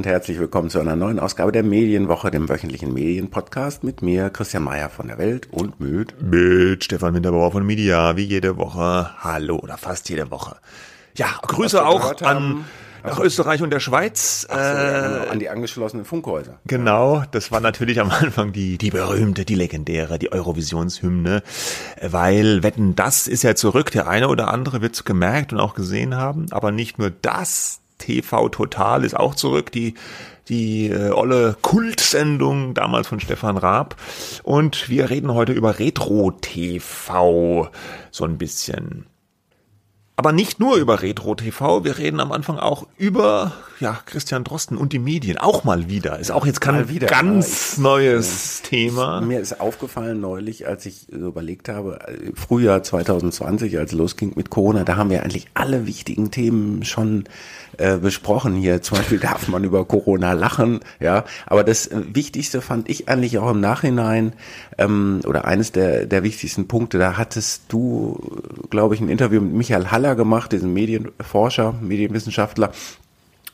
Und herzlich willkommen zu einer neuen Ausgabe der Medienwoche, dem wöchentlichen Medienpodcast mit mir, Christian Mayer von der Welt und mit mit Stefan Winterbauer von Media, wie jede Woche. Hallo oder fast jede Woche. Ja, Grüße auch an nach Österreich und der Schweiz. So, ja, genau, an die angeschlossenen Funkhäuser. Genau, das war natürlich am Anfang die, die berühmte, die legendäre, die Eurovisionshymne, weil Wetten, das ist ja zurück. Der eine oder andere wird es gemerkt und auch gesehen haben, aber nicht nur das. TV Total ist auch zurück, die die äh, olle Kultsendung damals von Stefan Raab. Und wir reden heute über Retro TV so ein bisschen. Aber nicht nur über Retro TV, wir reden am Anfang auch über ja, Christian Drosten und die Medien. Auch mal wieder. Ist auch jetzt kein wieder, ganz ich, neues ja, Thema. Mir ist aufgefallen neulich, als ich so überlegt habe, Frühjahr 2020, als es losging mit Corona, da haben wir eigentlich alle wichtigen Themen schon äh, besprochen hier. Zum Beispiel darf man über Corona lachen, ja. Aber das äh, Wichtigste fand ich eigentlich auch im Nachhinein, ähm, oder eines der, der wichtigsten Punkte, da hattest du, glaube ich, ein Interview mit Michael Haller gemacht, diesem Medienforscher, Medienwissenschaftler,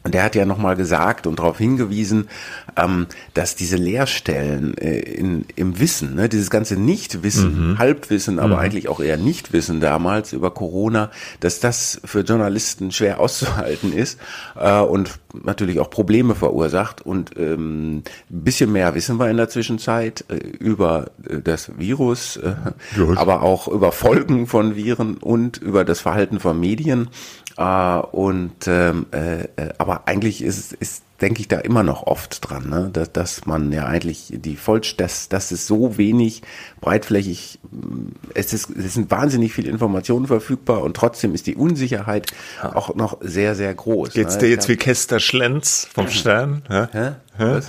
und der hat ja nochmal gesagt und darauf hingewiesen, ähm, dass diese Leerstellen äh, in, im Wissen, ne, dieses ganze Nichtwissen, mhm. Halbwissen, aber mhm. eigentlich auch eher Nichtwissen damals über Corona, dass das für Journalisten schwer auszuhalten ist äh, und natürlich auch Probleme verursacht. Und ähm, ein bisschen mehr wissen wir in der Zwischenzeit äh, über äh, das Virus, äh, aber auch über Folgen von Viren und über das Verhalten von Medien. Äh, und ähm, äh, äh, aber eigentlich ist, ist denke ich da immer noch oft dran, ne? dass, dass man ja eigentlich die Vollst, dass, dass es so wenig breitflächig, mm, es, ist, es sind wahnsinnig viele Informationen verfügbar und trotzdem ist die Unsicherheit ja. auch noch sehr, sehr groß. Geht's ne? dir jetzt wie Kester Schlenz vom Stern? Hä? Hä? Hä?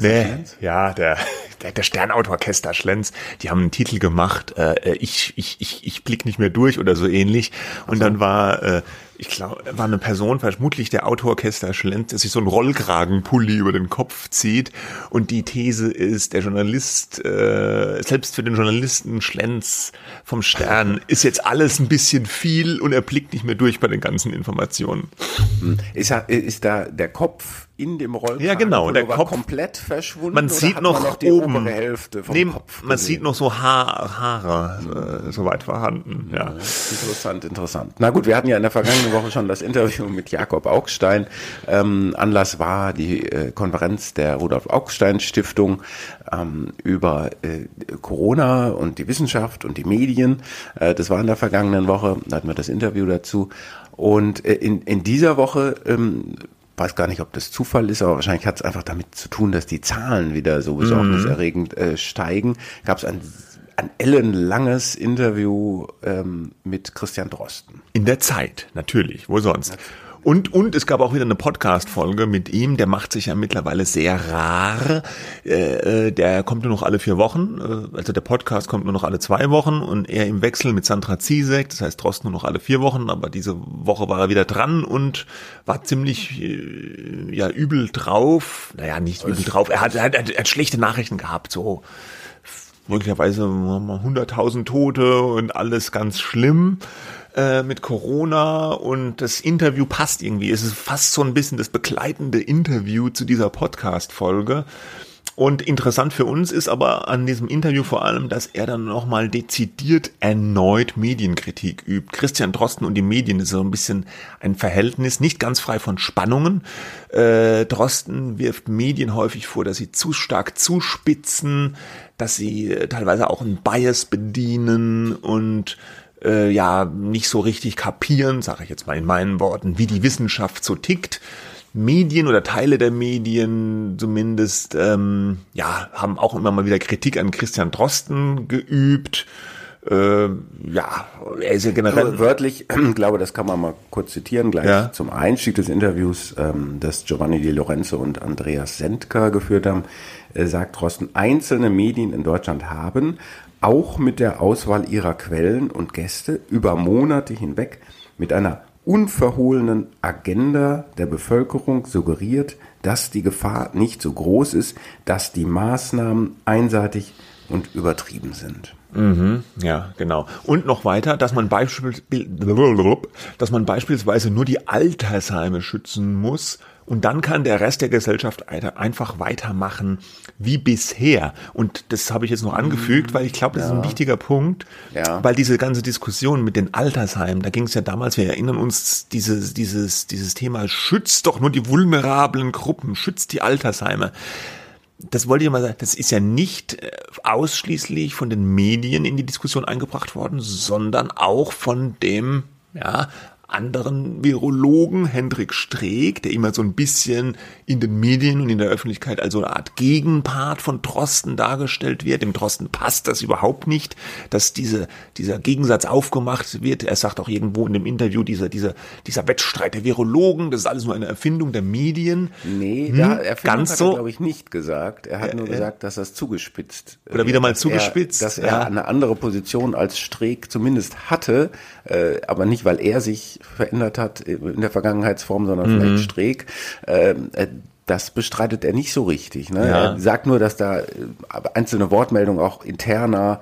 Nee. Ja, der, der, der Sternautor Kester Schlenz, die haben einen Titel gemacht, äh, ich, ich, ich, ich blick nicht mehr durch oder so ähnlich. Und also. dann war äh, ich glaube, war eine Person, vermutlich der Autor Kester Schlenz, der sich so einen Rollkragenpulli über den Kopf zieht. Und die These ist, der Journalist, äh, selbst für den Journalisten Schlenz vom Stern, ist jetzt alles ein bisschen viel und er blickt nicht mehr durch bei den ganzen Informationen. Ist, ist da der Kopf in dem Rollkragen ja, genau, der Kopf komplett verschwunden. Man sieht noch, noch die oben, obere Hälfte vom nee, Kopf. Man sieht noch so Haar, Haare äh, soweit vorhanden. Ja. Interessant, interessant. Na gut, wir hatten ja in der vergangenen Woche schon das Interview mit Jakob Augstein. Ähm, Anlass war die äh, Konferenz der Rudolf Augstein Stiftung ähm, über äh, Corona und die Wissenschaft und die Medien. Äh, das war in der vergangenen Woche. Da hatten wir das Interview dazu. Und äh, in, in dieser Woche ähm, weiß gar nicht, ob das Zufall ist, aber wahrscheinlich hat es einfach damit zu tun, dass die Zahlen wieder so besorgniserregend mhm. äh, steigen. Gab es ein, ein ellenlanges Interview ähm, mit Christian Drosten. In der Zeit, natürlich. Wo sonst? Natürlich. Und, und es gab auch wieder eine Podcast-Folge mit ihm, der macht sich ja mittlerweile sehr rar. Äh, äh, der kommt nur noch alle vier Wochen, äh, also der Podcast kommt nur noch alle zwei Wochen und er im Wechsel mit Sandra Ziesek, das heißt Drosten nur noch alle vier Wochen, aber diese Woche war er wieder dran und war ziemlich äh, ja übel drauf. Naja, nicht übel drauf, er hat, er hat, er hat schlechte Nachrichten gehabt, so möglicherweise 100.000 Tote und alles ganz schlimm. Äh, mit Corona und das Interview passt irgendwie. Es ist fast so ein bisschen das begleitende Interview zu dieser Podcast-Folge. Und interessant für uns ist aber an diesem Interview vor allem, dass er dann nochmal dezidiert erneut Medienkritik übt. Christian Drosten und die Medien ist so ein bisschen ein Verhältnis, nicht ganz frei von Spannungen. Äh, Drosten wirft Medien häufig vor, dass sie zu stark zuspitzen, dass sie teilweise auch einen Bias bedienen und äh, ja nicht so richtig kapieren, sage ich jetzt mal in meinen Worten, wie die Wissenschaft so tickt. Medien oder Teile der Medien zumindest, ähm, ja, haben auch immer mal wieder Kritik an Christian Drosten geübt. Äh, ja, er ist ja generell. Wörtlich, ich glaube, das kann man mal kurz zitieren, gleich ja. zum Einstieg des Interviews, ähm, das Giovanni Di Lorenzo und Andreas Sendker geführt haben, äh, sagt Drosten, einzelne Medien in Deutschland haben auch mit der Auswahl ihrer Quellen und Gäste über Monate hinweg mit einer unverhohlenen Agenda der Bevölkerung suggeriert, dass die Gefahr nicht so groß ist, dass die Maßnahmen einseitig und übertrieben sind. Mhm, ja, genau. Und noch weiter, dass man, beispielsweise, dass man beispielsweise nur die Altersheime schützen muss Und dann kann der Rest der Gesellschaft einfach weitermachen wie bisher. Und das habe ich jetzt noch angefügt, weil ich glaube, das ja. ist ein wichtiger Punkt, ja. weil diese ganze Diskussion mit den Altersheimen, da ging es ja damals, wir erinnern uns, dieses, dieses, dieses Thema, schützt doch nur die vulnerablen Gruppen, schützt die Altersheime das wollte ich mal sagen, das ist ja nicht äh, ausschließlich von den Medien in die Diskussion eingebracht worden, sondern auch von dem ja, anderen Virologen, Hendrik Streeck, der immer so ein bisschen in den Medien und in der Öffentlichkeit als so eine Art Gegenpart von Drosten dargestellt wird. Dem Drosten passt das überhaupt nicht, dass diese, dieser Gegensatz aufgemacht wird. Er sagt auch irgendwo in dem Interview, dieser, dieser, dieser Wettstreit der Virologen, das ist alles nur eine Erfindung der Medien. Nee, hm, da, Erfindung ganz hat er, glaube ich, nicht gesagt. Er hat äh, nur gesagt, dass das zugespitzt. Oder wieder mal zugespitzt. Er, dass er ja. eine andere Position als Streeck zumindest hatte, äh, aber nicht, weil er sich verändert hat in der Vergangenheitsform, sondern mhm. vielleicht Streeck. Ähm, äh, das bestreitet er nicht so richtig. Ne? Ja. Er sagt nur, dass da äh, einzelne Wortmeldungen auch interner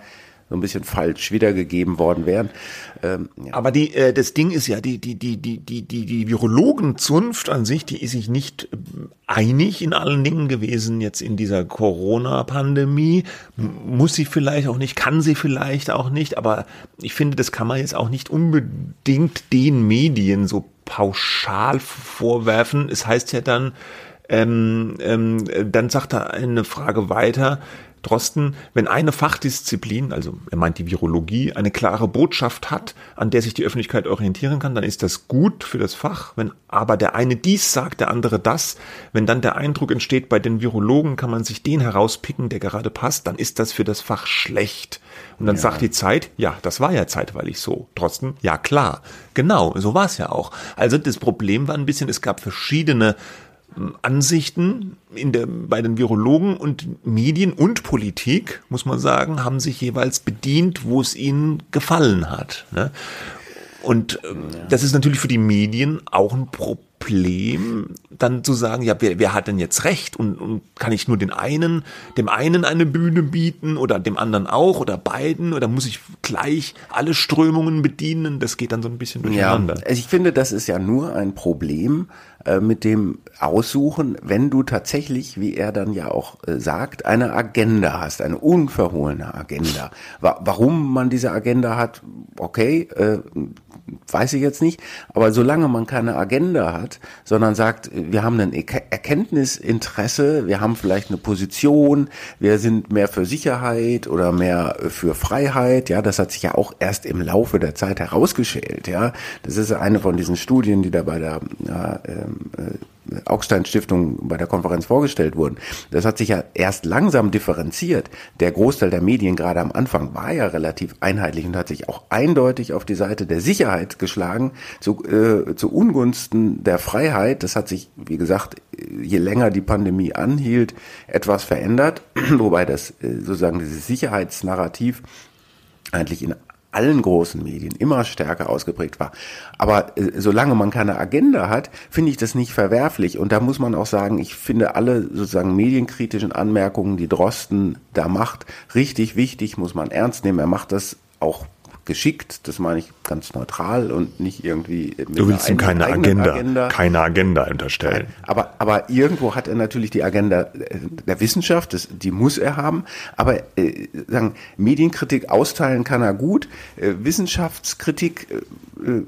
so ein bisschen falsch wiedergegeben worden wären. Ähm, ja. Aber die, äh, das Ding ist ja, die, die, die, die, die, die, die Virologenzunft an sich, die ist sich nicht äh, einig in allen Dingen gewesen jetzt in dieser Corona-Pandemie. Muss sie vielleicht auch nicht, kann sie vielleicht auch nicht, aber ich finde, das kann man jetzt auch nicht unbedingt den Medien so pauschal vorwerfen. Es heißt ja dann, ähm, ähm, dann sagt er eine Frage weiter, Drosten, wenn eine Fachdisziplin, also er meint die Virologie, eine klare Botschaft hat, an der sich die Öffentlichkeit orientieren kann, dann ist das gut für das Fach. Wenn aber der eine dies sagt, der andere das, wenn dann der Eindruck entsteht, bei den Virologen kann man sich den herauspicken, der gerade passt, dann ist das für das Fach schlecht. Und dann ja. sagt die Zeit, ja, das war ja zeitweilig so. Drosten, ja klar. Genau, so war es ja auch. Also das Problem war ein bisschen, es gab verschiedene Ansichten in der, bei den Virologen und Medien und Politik, muss man sagen, haben sich jeweils bedient, wo es ihnen gefallen hat. Ne? Und ähm, ja. das ist natürlich für die Medien auch ein Problem, dann zu sagen, ja, wer, wer hat denn jetzt recht? Und, und kann ich nur den einen, dem einen eine Bühne bieten oder dem anderen auch oder beiden? Oder muss ich gleich alle Strömungen bedienen? Das geht dann so ein bisschen durcheinander. Ja, also ich finde, das ist ja nur ein Problem, äh, mit dem Aussuchen, wenn du tatsächlich, wie er dann ja auch äh, sagt, eine Agenda hast, eine unverhohlene Agenda. warum man diese Agenda hat, okay, äh, weiß ich jetzt nicht, aber solange man keine Agenda hat, sondern sagt, wir haben ein Erkenntnisinteresse, wir haben vielleicht eine Position, wir sind mehr für Sicherheit oder mehr für Freiheit, ja, das hat sich ja auch erst im Laufe der Zeit herausgeschält, ja. Das ist eine von diesen Studien, die da bei der ja, ähm, äh, Augstein Stiftung bei der Konferenz vorgestellt wurden. Das hat sich ja erst langsam differenziert. Der Großteil der Medien gerade am Anfang war ja relativ einheitlich und hat sich auch eindeutig auf die Seite der Sicherheit geschlagen, zu, äh, zu Ungunsten der Freiheit. Das hat sich, wie gesagt, je länger die Pandemie anhielt, etwas verändert, wobei das äh, sozusagen dieses Sicherheitsnarrativ eigentlich in allen großen Medien immer stärker ausgeprägt war. Aber äh, solange man keine Agenda hat, finde ich das nicht verwerflich. Und da muss man auch sagen, ich finde alle sozusagen medienkritischen Anmerkungen, die Drosten da macht, richtig wichtig, muss man ernst nehmen. Er macht das auch geschickt, das meine ich ganz neutral und nicht irgendwie. Mit du willst ihm keine Agenda, Agenda, keine Agenda unterstellen. Aber, aber irgendwo hat er natürlich die Agenda äh, der Wissenschaft, das, die muss er haben. Aber äh, sagen, Medienkritik austeilen kann er gut, äh, Wissenschaftskritik äh,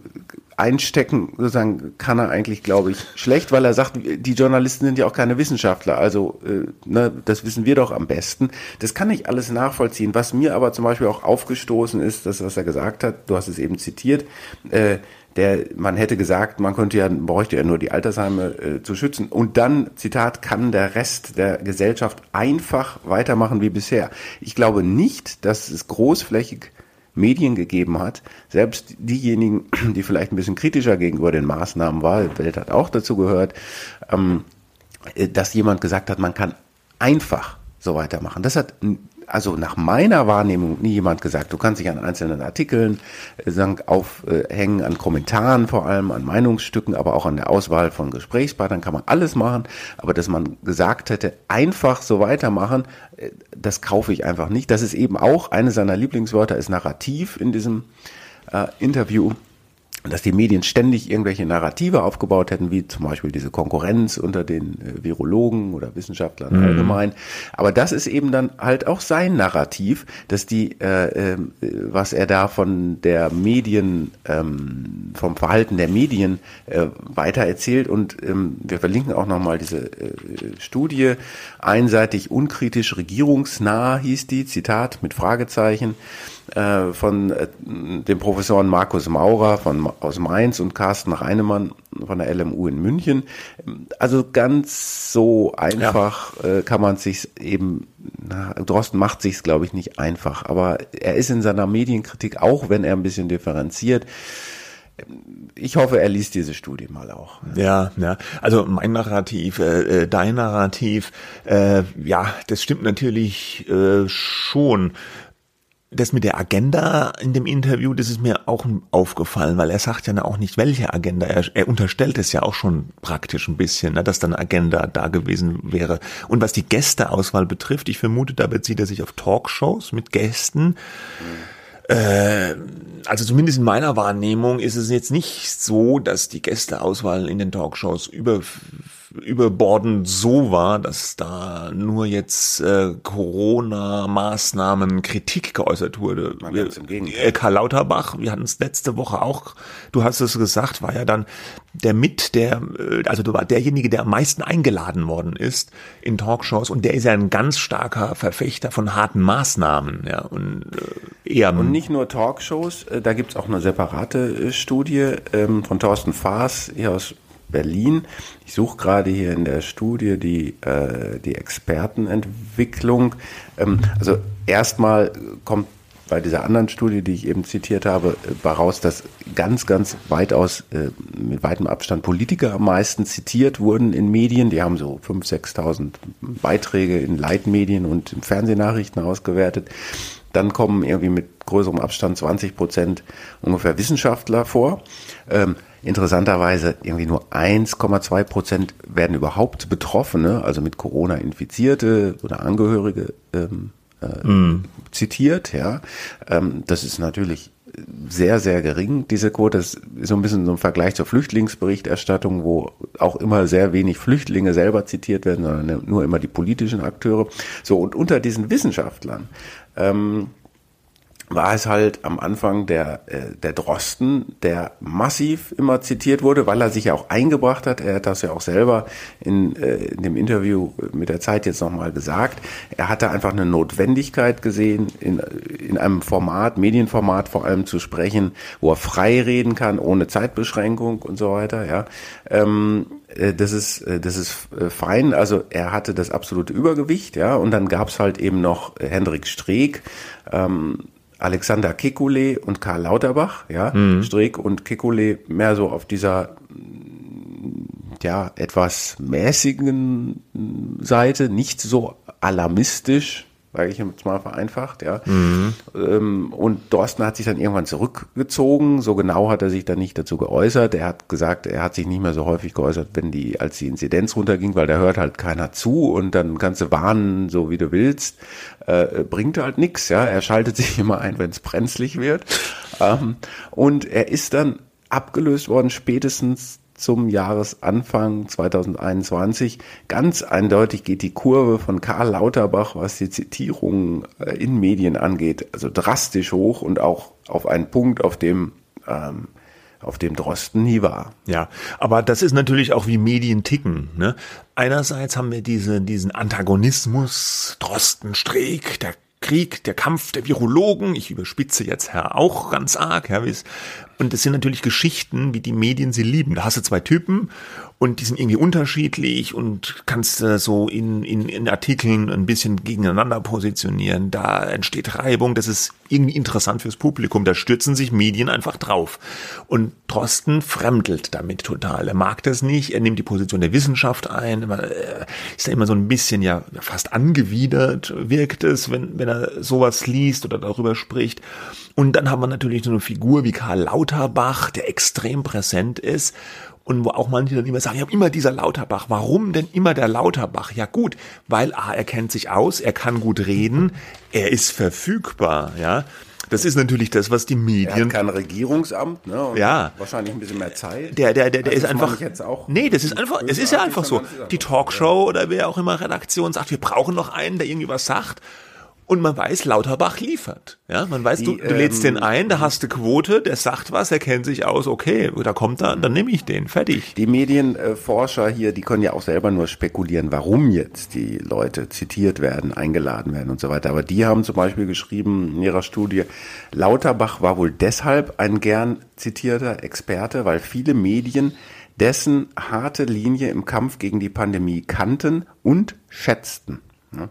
einstecken, sozusagen, kann er eigentlich, glaube ich, schlecht, weil er sagt, die Journalisten sind ja auch keine Wissenschaftler, also äh, ne, das wissen wir doch am besten. Das kann ich alles nachvollziehen. Was mir aber zum Beispiel auch aufgestoßen ist, das, was er gesagt hat, du hast es eben zitiert, äh, der, man hätte gesagt, man könnte ja, bräuchte ja nur die Altersheime äh, zu schützen. Und dann, Zitat, kann der Rest der Gesellschaft einfach weitermachen wie bisher. Ich glaube nicht, dass es großflächig Medien gegeben hat, selbst diejenigen, die vielleicht ein bisschen kritischer gegenüber den Maßnahmen waren, Welt hat auch dazu gehört, ähm, äh, dass jemand gesagt hat, man kann einfach so weitermachen. Das hat also nach meiner Wahrnehmung nie jemand gesagt. Du kannst dich an einzelnen Artikeln äh, aufhängen, an Kommentaren vor allem, an Meinungsstücken, aber auch an der Auswahl von Gesprächspartnern kann man alles machen. Aber dass man gesagt hätte, einfach so weitermachen, äh, das kaufe ich einfach nicht. Das ist eben auch eine seiner Lieblingswörter, ist Narrativ in diesem äh, Interview. Dass die Medien ständig irgendwelche Narrative aufgebaut hätten, wie zum Beispiel diese Konkurrenz unter den äh, Virologen oder Wissenschaftlern mhm. allgemein. Aber das ist eben dann halt auch sein Narrativ, dass die, äh, äh, was er da von der Medien, ähm, vom Verhalten der Medien äh, weiter erzählt. Und ähm, wir verlinken auch nochmal diese äh, Studie, einseitig unkritisch regierungsnah hieß die, Zitat mit Fragezeichen. Äh, von äh, dem Professoren Markus Maurer von, aus Mainz und Carsten Reinemann von der LMU in München. Also ganz so einfach ja. äh, kann man sich eben, na, Drosten macht sich's glaube ich nicht einfach, aber er ist in seiner Medienkritik, auch wenn er ein bisschen differenziert, ich hoffe, er liest diese Studie mal auch. Ja, ja. Also mein Narrativ, äh, äh dein Narrativ, äh, ja, das stimmt natürlich äh, schon das mit der Agenda in dem Interview, das ist mir auch aufgefallen, weil er sagt ja auch nicht, welche Agenda. Er, er unterstellt es ja auch schon praktisch ein bisschen, ne, dass dann Agenda da gewesen wäre. Und was die Gästeauswahl betrifft, ich vermute, da bezieht er sich auf Talkshows mit Gästen. Äh, also zumindest in meiner Wahrnehmung ist es jetzt nicht so, dass die Gästeauswahl in den Talkshows über überbordend so war, dass da nur jetzt äh, Corona-Maßnahmen Kritik geäußert wurde. Wir, äh, Karl Lauterbach, wir hatten es letzte Woche auch, du hast es gesagt, war ja dann der mit, der, äh, also du war derjenige, der am meisten eingeladen worden ist in Talkshows und der ist ja ein ganz starker Verfechter von harten Maßnahmen, ja, und äh, eher. Und nicht nur Talkshows, äh, da gibt's auch eine separate Studie ähm, von Thorsten Faas hier aus Berlin. Ich suche gerade hier in der Studie die, äh, die Expertenentwicklung. Ähm, also erstmal kommt bei dieser anderen Studie, die ich eben zitiert habe, äh, raus, dass ganz, ganz weitaus äh, mit weitem Abstand Politiker am meisten zitiert wurden in Medien. Die haben so 5.000, 6.000 Beiträge in Leitmedien und in Fernsehnachrichten ausgewertet. Dann kommen irgendwie mit größerem Abstand 20 Prozent ungefähr Wissenschaftler vor. Ähm, Interessanterweise irgendwie nur 1,2 Prozent werden überhaupt Betroffene, also mit Corona Infizierte oder Angehörige ähm, äh, mm. zitiert. Ja, ähm, das ist natürlich sehr, sehr gering, diese Quote. Das ist so ein bisschen so ein Vergleich zur Flüchtlingsberichterstattung, wo auch immer sehr wenig Flüchtlinge selber zitiert werden, sondern nur immer die politischen Akteure. So, und unter diesen Wissenschaftlern ähm, war es halt am Anfang der, äh, der Drosten, der massiv immer zitiert wurde, weil er sich ja auch eingebracht hat. Er hat das ja auch selber in, äh, in dem Interview mit der Zeit jetzt nochmal gesagt. Er hatte einfach eine Notwendigkeit gesehen, in, in einem Format, Medienformat vor allem zu sprechen, wo er frei reden kann, ohne Zeitbeschränkung und so weiter. Ja, ähm, äh, das ist, äh, das ist äh, fein. Also er hatte das absolute Übergewicht, ja, und dann gab's halt eben noch Hendrik Streeck, ähm, Alexander Kekulé und Karl Lauterbach, ja, mhm. Streeck und Kekulé mehr so auf dieser ja etwas mäßigen Seite, nicht so alarmistisch, sage ich jetzt mal vereinfacht, ja. Mhm. Ähm, und Dorsten hat sich dann irgendwann zurückgezogen. So genau hat er sich dann nicht dazu geäußert. Er hat gesagt, er hat sich nicht mehr so häufig geäußert, wenn die, als die Inzidenz runterging, weil da hört halt keiner zu und dann kannst du warnen, so wie du willst. Äh, bringt halt nichts, ja. Er schaltet sich immer ein, wenn es brenzlig wird. Ähm, und er ist dann abgelöst worden, spätestens zum Jahresanfang 2021. Ganz eindeutig geht die Kurve von Karl Lauterbach, was die Zitierungen äh, in Medien angeht, also drastisch hoch und auch auf einen Punkt, auf dem ähm, auf dem Drosten nie war. Ja, aber das ist natürlich auch wie Medien ticken. Ne? Einerseits haben wir diese, diesen Antagonismus, Drosten, Streeck, der Krieg, der Kampf der Virologen, ich überspitze jetzt Herr auch ganz arg, ja, und das sind natürlich Geschichten, wie die Medien sie lieben. Da hast du zwei Typen und die sind irgendwie unterschiedlich und kannst äh, so in, in, in Artikeln ein bisschen gegeneinander positionieren. Da entsteht Reibung, das ist irgendwie interessant fürs Publikum. Da stürzen sich Medien einfach drauf. Und Drosten fremdelt damit total. Er mag das nicht, er nimmt die Position der Wissenschaft ein, äh, ist da immer so ein bisschen ja fast angewidert, wirkt es, wenn, wenn er sowas liest oder darüber spricht. Und dann haben wir natürlich so eine Figur wie Karl Lauterbach, der extrem präsent ist und wo auch manche dann immer sagen, ja, immer dieser Lauterbach. Warum denn immer der Lauterbach? Ja gut, weil A, er kennt sich aus, er kann gut reden, er ist verfügbar, ja. Das ist natürlich das, was die Er Medien hat kein Regierungsamt, ne? Ja. Wahrscheinlich ein bisschen mehr Zeit. Der, der, der, der Also ist einfach. jetzt auch nee, das ist einfach, es ist ja einfach so. Die Talkshow oder wer auch immer Redaktion sagt, wir brauchen noch einen, der irgendwie was sagt. Und man weiß, Lauterbach liefert. Ja, man weiß, du, Die, du lädst ähm, den ein, da hast du Quote, der sagt was, er kennt sich aus, okay, da kommt er, dann nehme ich den, fertig. Die Medienforscher hier, die können ja auch selber nur spekulieren, warum jetzt die Leute zitiert werden, eingeladen werden und so weiter. Aber die haben zum Beispiel geschrieben in ihrer Studie, Lauterbach war wohl deshalb ein gern zitierter Experte, weil viele Medien dessen harte Linie im Kampf gegen die Pandemie kannten und schätzten. Ne?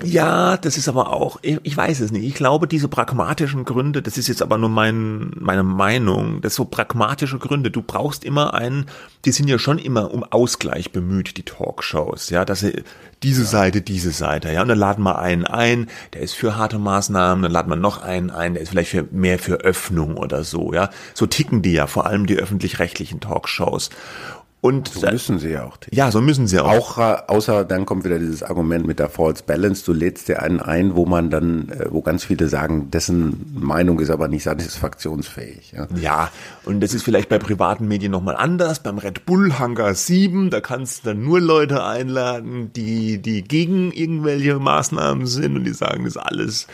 Das. Ja, das ist aber auch, ich, ich weiß es nicht. Ich glaube, diese pragmatischen Gründe, das ist jetzt aber nur mein, meine Meinung, das so pragmatische Gründe. Du brauchst immer einen, die sind ja schon immer um Ausgleich bemüht, die Talkshows, ja, dass sie diese Seite, diese Seite, ja, und dann laden wir einen ein, der ist für harte Maßnahmen, dann laden wir noch einen ein, der ist vielleicht für, mehr für Öffnung oder so, ja. So ticken die ja, vor allem die öffentlich-rechtlichen Talkshows. Und So müssen sie ja auch. ja, so müssen sie auch. Auch äh, außer dann kommt wieder dieses Argument mit der False Balance. Du lädst dir einen ein, wo man dann, äh, wo ganz viele sagen, dessen Meinung ist aber nicht satisfaktionsfähig. Ja. Ja, und das ist vielleicht bei privaten Medien nochmal anders. Beim Red Bull Hangar 7, da kannst du dann nur Leute einladen, die, die gegen irgendwelche Maßnahmen sind und die sagen, das ist alles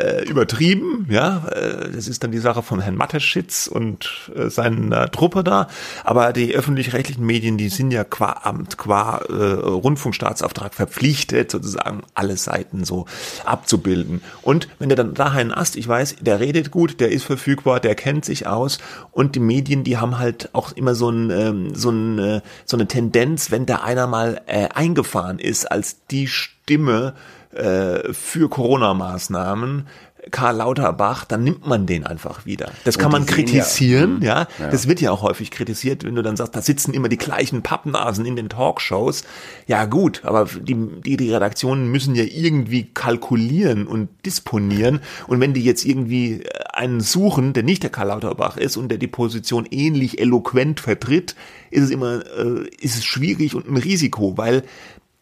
äh, übertrieben. Ja, äh, das ist dann die Sache von Herrn Mateschitz und äh, seiner Truppe da. Aber die öffentlich-rechtlichen Medien, die sind ja qua Amt, qua äh, Rundfunkstaatsauftrag verpflichtet, sozusagen alle Seiten so abzubilden. Und wenn du dann da einen hast, ich weiß, der redet gut, der ist verfügbar, der kennt sich aus und die Medien, die haben halt auch immer so, ein, ähm, so, ein, äh, so eine Tendenz, wenn da einer mal äh, eingefahren ist als die Stimme äh, für Corona-Maßnahmen, Karl Lauterbach, dann nimmt man den einfach wieder. Das kann man sehen ja- kritisieren, ja, Ja. Das wird ja auch häufig kritisiert, wenn du dann sagst, da sitzen immer die gleichen Pappnasen in den Talkshows. Ja gut, aber die, die, die Redaktionen müssen ja irgendwie kalkulieren und disponieren. Und wenn die jetzt irgendwie einen suchen, der nicht der Karl Lauterbach ist und der die Position ähnlich eloquent vertritt, ist es immer, äh, ist es schwierig und ein Risiko, weil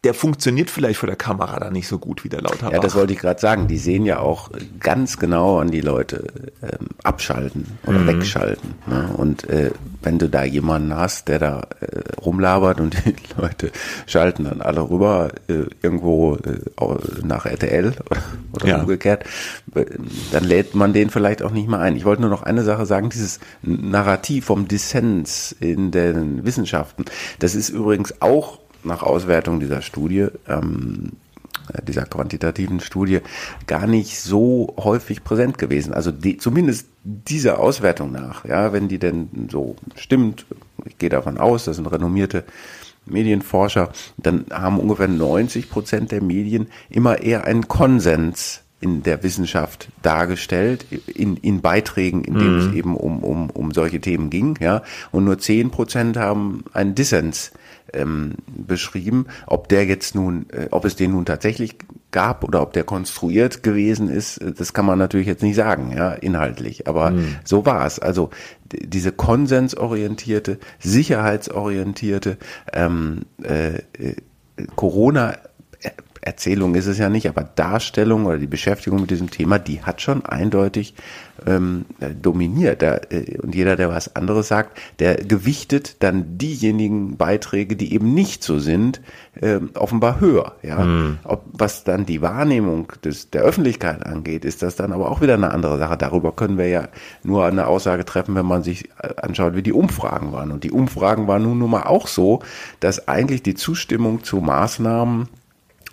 der funktioniert vielleicht vor der Kamera da nicht so gut wie der Lauterbach. Ja, das wollte ich gerade sagen. Die sehen ja auch ganz genau an die Leute ähm, abschalten oder wegschalten. Ne? Und äh, wenn du da jemanden hast, der da äh, rumlabert und die Leute schalten dann alle rüber äh, irgendwo äh, nach RTL oder, oder Ja. umgekehrt, äh, dann lädt man den vielleicht auch nicht mehr ein. Ich wollte nur noch eine Sache sagen, dieses Narrativ vom Dissens in den Wissenschaften, das ist übrigens auch nach Auswertung dieser Studie ähm, äh, dieser quantitativen Studie gar nicht so häufig präsent gewesen. Also die, zumindest dieser Auswertung nach, ja, wenn die denn so stimmt, ich gehe davon aus, das sind renommierte Medienforscher, dann haben ungefähr 90 Prozent der Medien immer eher einen Konsens in der Wissenschaft dargestellt, in, in Beiträgen, in denen es eben um, um, um solche Themen ging, ja, und nur 10 Prozent haben einen Dissens ähm, beschrieben. Ob der jetzt nun, äh, ob es den nun tatsächlich gab oder ob der konstruiert gewesen ist, äh, das kann man natürlich jetzt nicht sagen, ja, inhaltlich. Aber so war es. Also diese konsensorientierte, sicherheitsorientierte ähm, äh, äh, Corona Erzählung ist es ja nicht, aber Darstellung oder die Beschäftigung mit diesem Thema, die hat schon eindeutig ähm, äh, dominiert. Da, äh, und jeder, der was anderes sagt, der gewichtet dann diejenigen Beiträge, die eben nicht so sind, ähm, offenbar höher. Ja, Ob, was dann die Wahrnehmung des, der Öffentlichkeit angeht, ist das dann aber auch wieder eine andere Sache. Darüber können wir ja nur eine Aussage treffen, wenn man sich äh, anschaut, wie die Umfragen waren. Und die Umfragen waren nun, nun mal auch so, dass eigentlich die Zustimmung zu Maßnahmen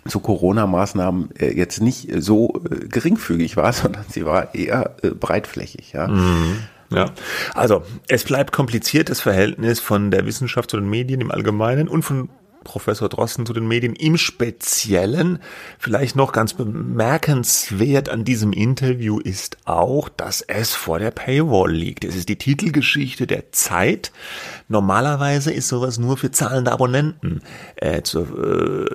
zu Corona-Maßnahmen äh, jetzt nicht äh, so äh, geringfügig war, sondern sie war eher breitflächig. Ja. Ja, also es bleibt kompliziert das Verhältnis von der Wissenschaft zu den Medien im Allgemeinen und von Professor Drosten zu den Medien im Speziellen. Vielleicht noch ganz bemerkenswert an diesem Interview ist auch, dass es vor der Paywall liegt. Es ist die Titelgeschichte der Zeit. Normalerweise ist sowas nur für zahlende Abonnenten äh, zu, äh,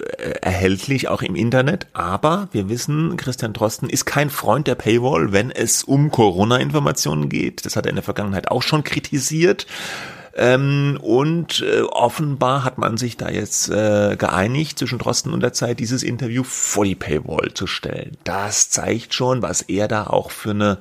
erhältlich, auch im Internet. Aber wir wissen, Christian Drosten ist kein Freund der Paywall, wenn es um Corona-Informationen geht. Das hat er in der Vergangenheit auch schon kritisiert. Ähm, und äh, offenbar hat man sich da jetzt äh, geeinigt zwischen Drosten und der Zeit, dieses Interview vor die Paywall zu stellen. Das zeigt schon, was er da auch für eine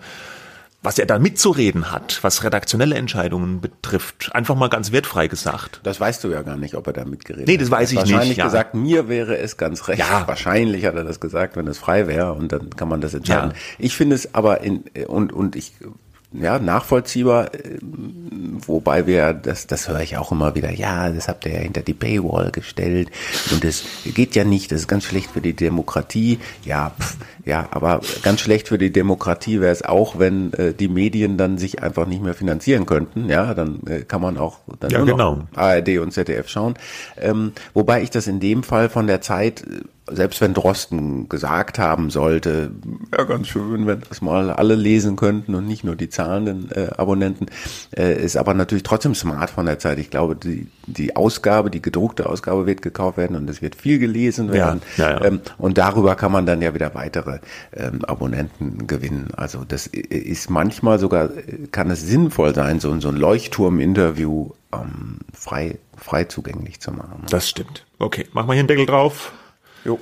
was er da mitzureden hat, was redaktionelle Entscheidungen betrifft. Einfach mal ganz wertfrei gesagt. Das weißt du ja gar nicht, ob er da mitgeredet hat. Nee, das weiß ich wahrscheinlich nicht. Wahrscheinlich gesagt, mir wäre es ganz recht. Ja. Wahrscheinlich hat er das gesagt, wenn es frei wäre und dann kann man das entscheiden. Ja. Ich finde es aber in, und, und ich, ja, nachvollziehbar, äh, wobei wir, das, das höre ich auch immer wieder, ja, das habt ihr ja hinter die Paywall gestellt und das geht ja nicht, das ist ganz schlecht für die Demokratie. Ja, pff, ja, aber ganz schlecht für die Demokratie wäre es auch, wenn äh, die Medien dann sich einfach nicht mehr finanzieren könnten. Ja, dann äh, kann man auch dann Ja, genau. ARD und ZDF schauen. Ähm, wobei ich das in dem Fall von der Zeit, äh, selbst wenn Drosten gesagt haben sollte, ja ganz schön, wenn das mal alle lesen könnten und nicht nur die zahlenden äh, Abonnenten, äh, ist aber natürlich trotzdem smart von der Zeit. Ich glaube, die, die Ausgabe, die gedruckte Ausgabe wird gekauft werden und es wird viel gelesen werden. Ja, ja, ja. Ähm, und darüber kann man dann ja wieder weitere ähm, Abonnenten gewinnen. Also das ist manchmal sogar, äh, kann es sinnvoll sein, so, so ein Leuchtturm-Interview ähm, frei, frei zugänglich zu machen. Das stimmt. Okay, machen wir hier einen Deckel drauf. Jo.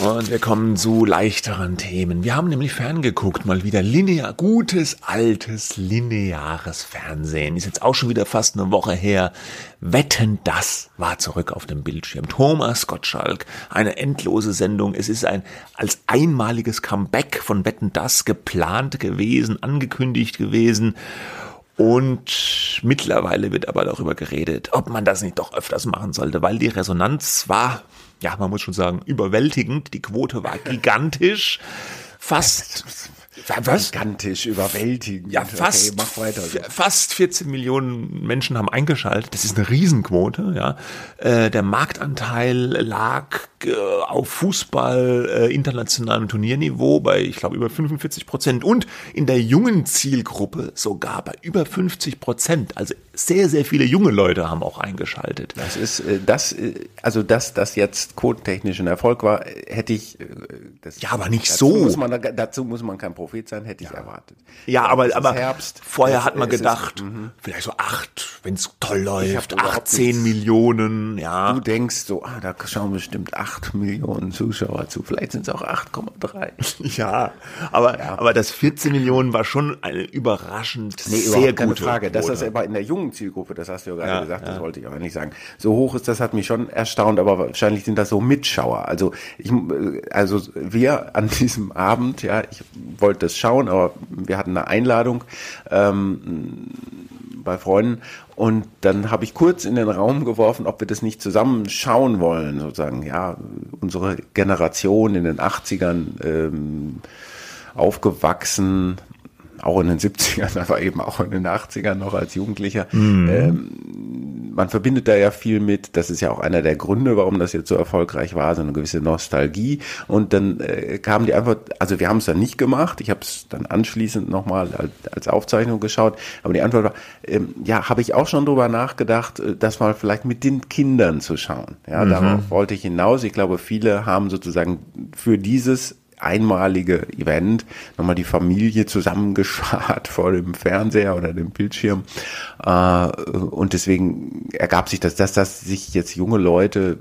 Und wir kommen zu leichteren Themen. Wir haben nämlich ferngeguckt, mal wieder linear, gutes, altes, lineares Fernsehen. Ist jetzt auch schon wieder fast eine Woche her. Wetten, das war zurück auf dem Bildschirm. Thomas Gottschalk, eine endlose Sendung. Es ist ein als einmaliges Comeback von Wetten, das geplant gewesen, angekündigt gewesen. Und mittlerweile wird aber darüber geredet, ob man das nicht doch öfters machen sollte, weil die Resonanz war, ja, man muss schon sagen, überwältigend. Die Quote war gigantisch. Fast, was? Gigantisch, überwältigend. Ja, fast, Okay, mach weiter. so. fast 14 Millionen Menschen haben eingeschaltet. Das ist eine Riesenquote, ja. Äh, der Marktanteil lag auf Fußball äh, internationalem Turnierniveau bei, ich glaube, über 45 Prozent und in der jungen Zielgruppe sogar bei über 50 Prozent. Also sehr, sehr viele junge Leute haben auch eingeschaltet. Das ist äh, das, äh, also dass das jetzt quotentechnisch ein Erfolg war, äh, hätte ich. äh, Das, Ja, aber nicht dazu so. Muss man, dazu muss man kein Prophet sein, hätte ich erwartet. Ja, aber, aber Herbst. vorher Es- hat man es ist- gedacht, mhm. vielleicht so acht, wenn es toll läuft, überhaupt 18 nichts. Millionen, ja. Du denkst so, ah, da schauen bestimmt 8 Millionen Zuschauer zu. Vielleicht sind es auch 8,3. Ja, aber, aber das 14 Millionen war schon eine überraschend Nee, sehr gute Frage. Dass das Quote. aber in der jungen Zielgruppe, das hast du ja gerade Ja, gesagt, ja. das wollte ich aber nicht sagen. So hoch ist, das hat mich schon erstaunt, aber wahrscheinlich sind das so Mitschauer. Also ich, also wir an diesem Abend, ja, ich wollte das schauen, aber wir hatten eine Einladung ähm, bei Freunden. Und dann habe ich kurz in den Raum geworfen, ob wir das nicht zusammen schauen wollen, sozusagen, ja, unsere Generation in den 80ern ähm, aufgewachsen, auch in den 70ern, aber eben auch in den 80ern noch als Jugendlicher. Ähm, man verbindet da ja viel mit, das ist ja auch einer der Gründe, warum das jetzt so erfolgreich war, so eine gewisse Nostalgie. Und dann äh, kam die Antwort, also wir haben es dann nicht gemacht, ich habe es dann anschließend nochmal als, als Aufzeichnung geschaut, aber die Antwort war, ähm, ja, habe ich auch schon drüber nachgedacht, äh, das mal vielleicht mit den Kindern zu schauen. Ja, darauf wollte ich hinaus. Ich glaube, viele haben sozusagen für dieses einmalige Event nochmal die Familie zusammengeschart vor dem Fernseher oder dem Bildschirm. Äh, und deswegen ergab sich das, dass das sich jetzt junge Leute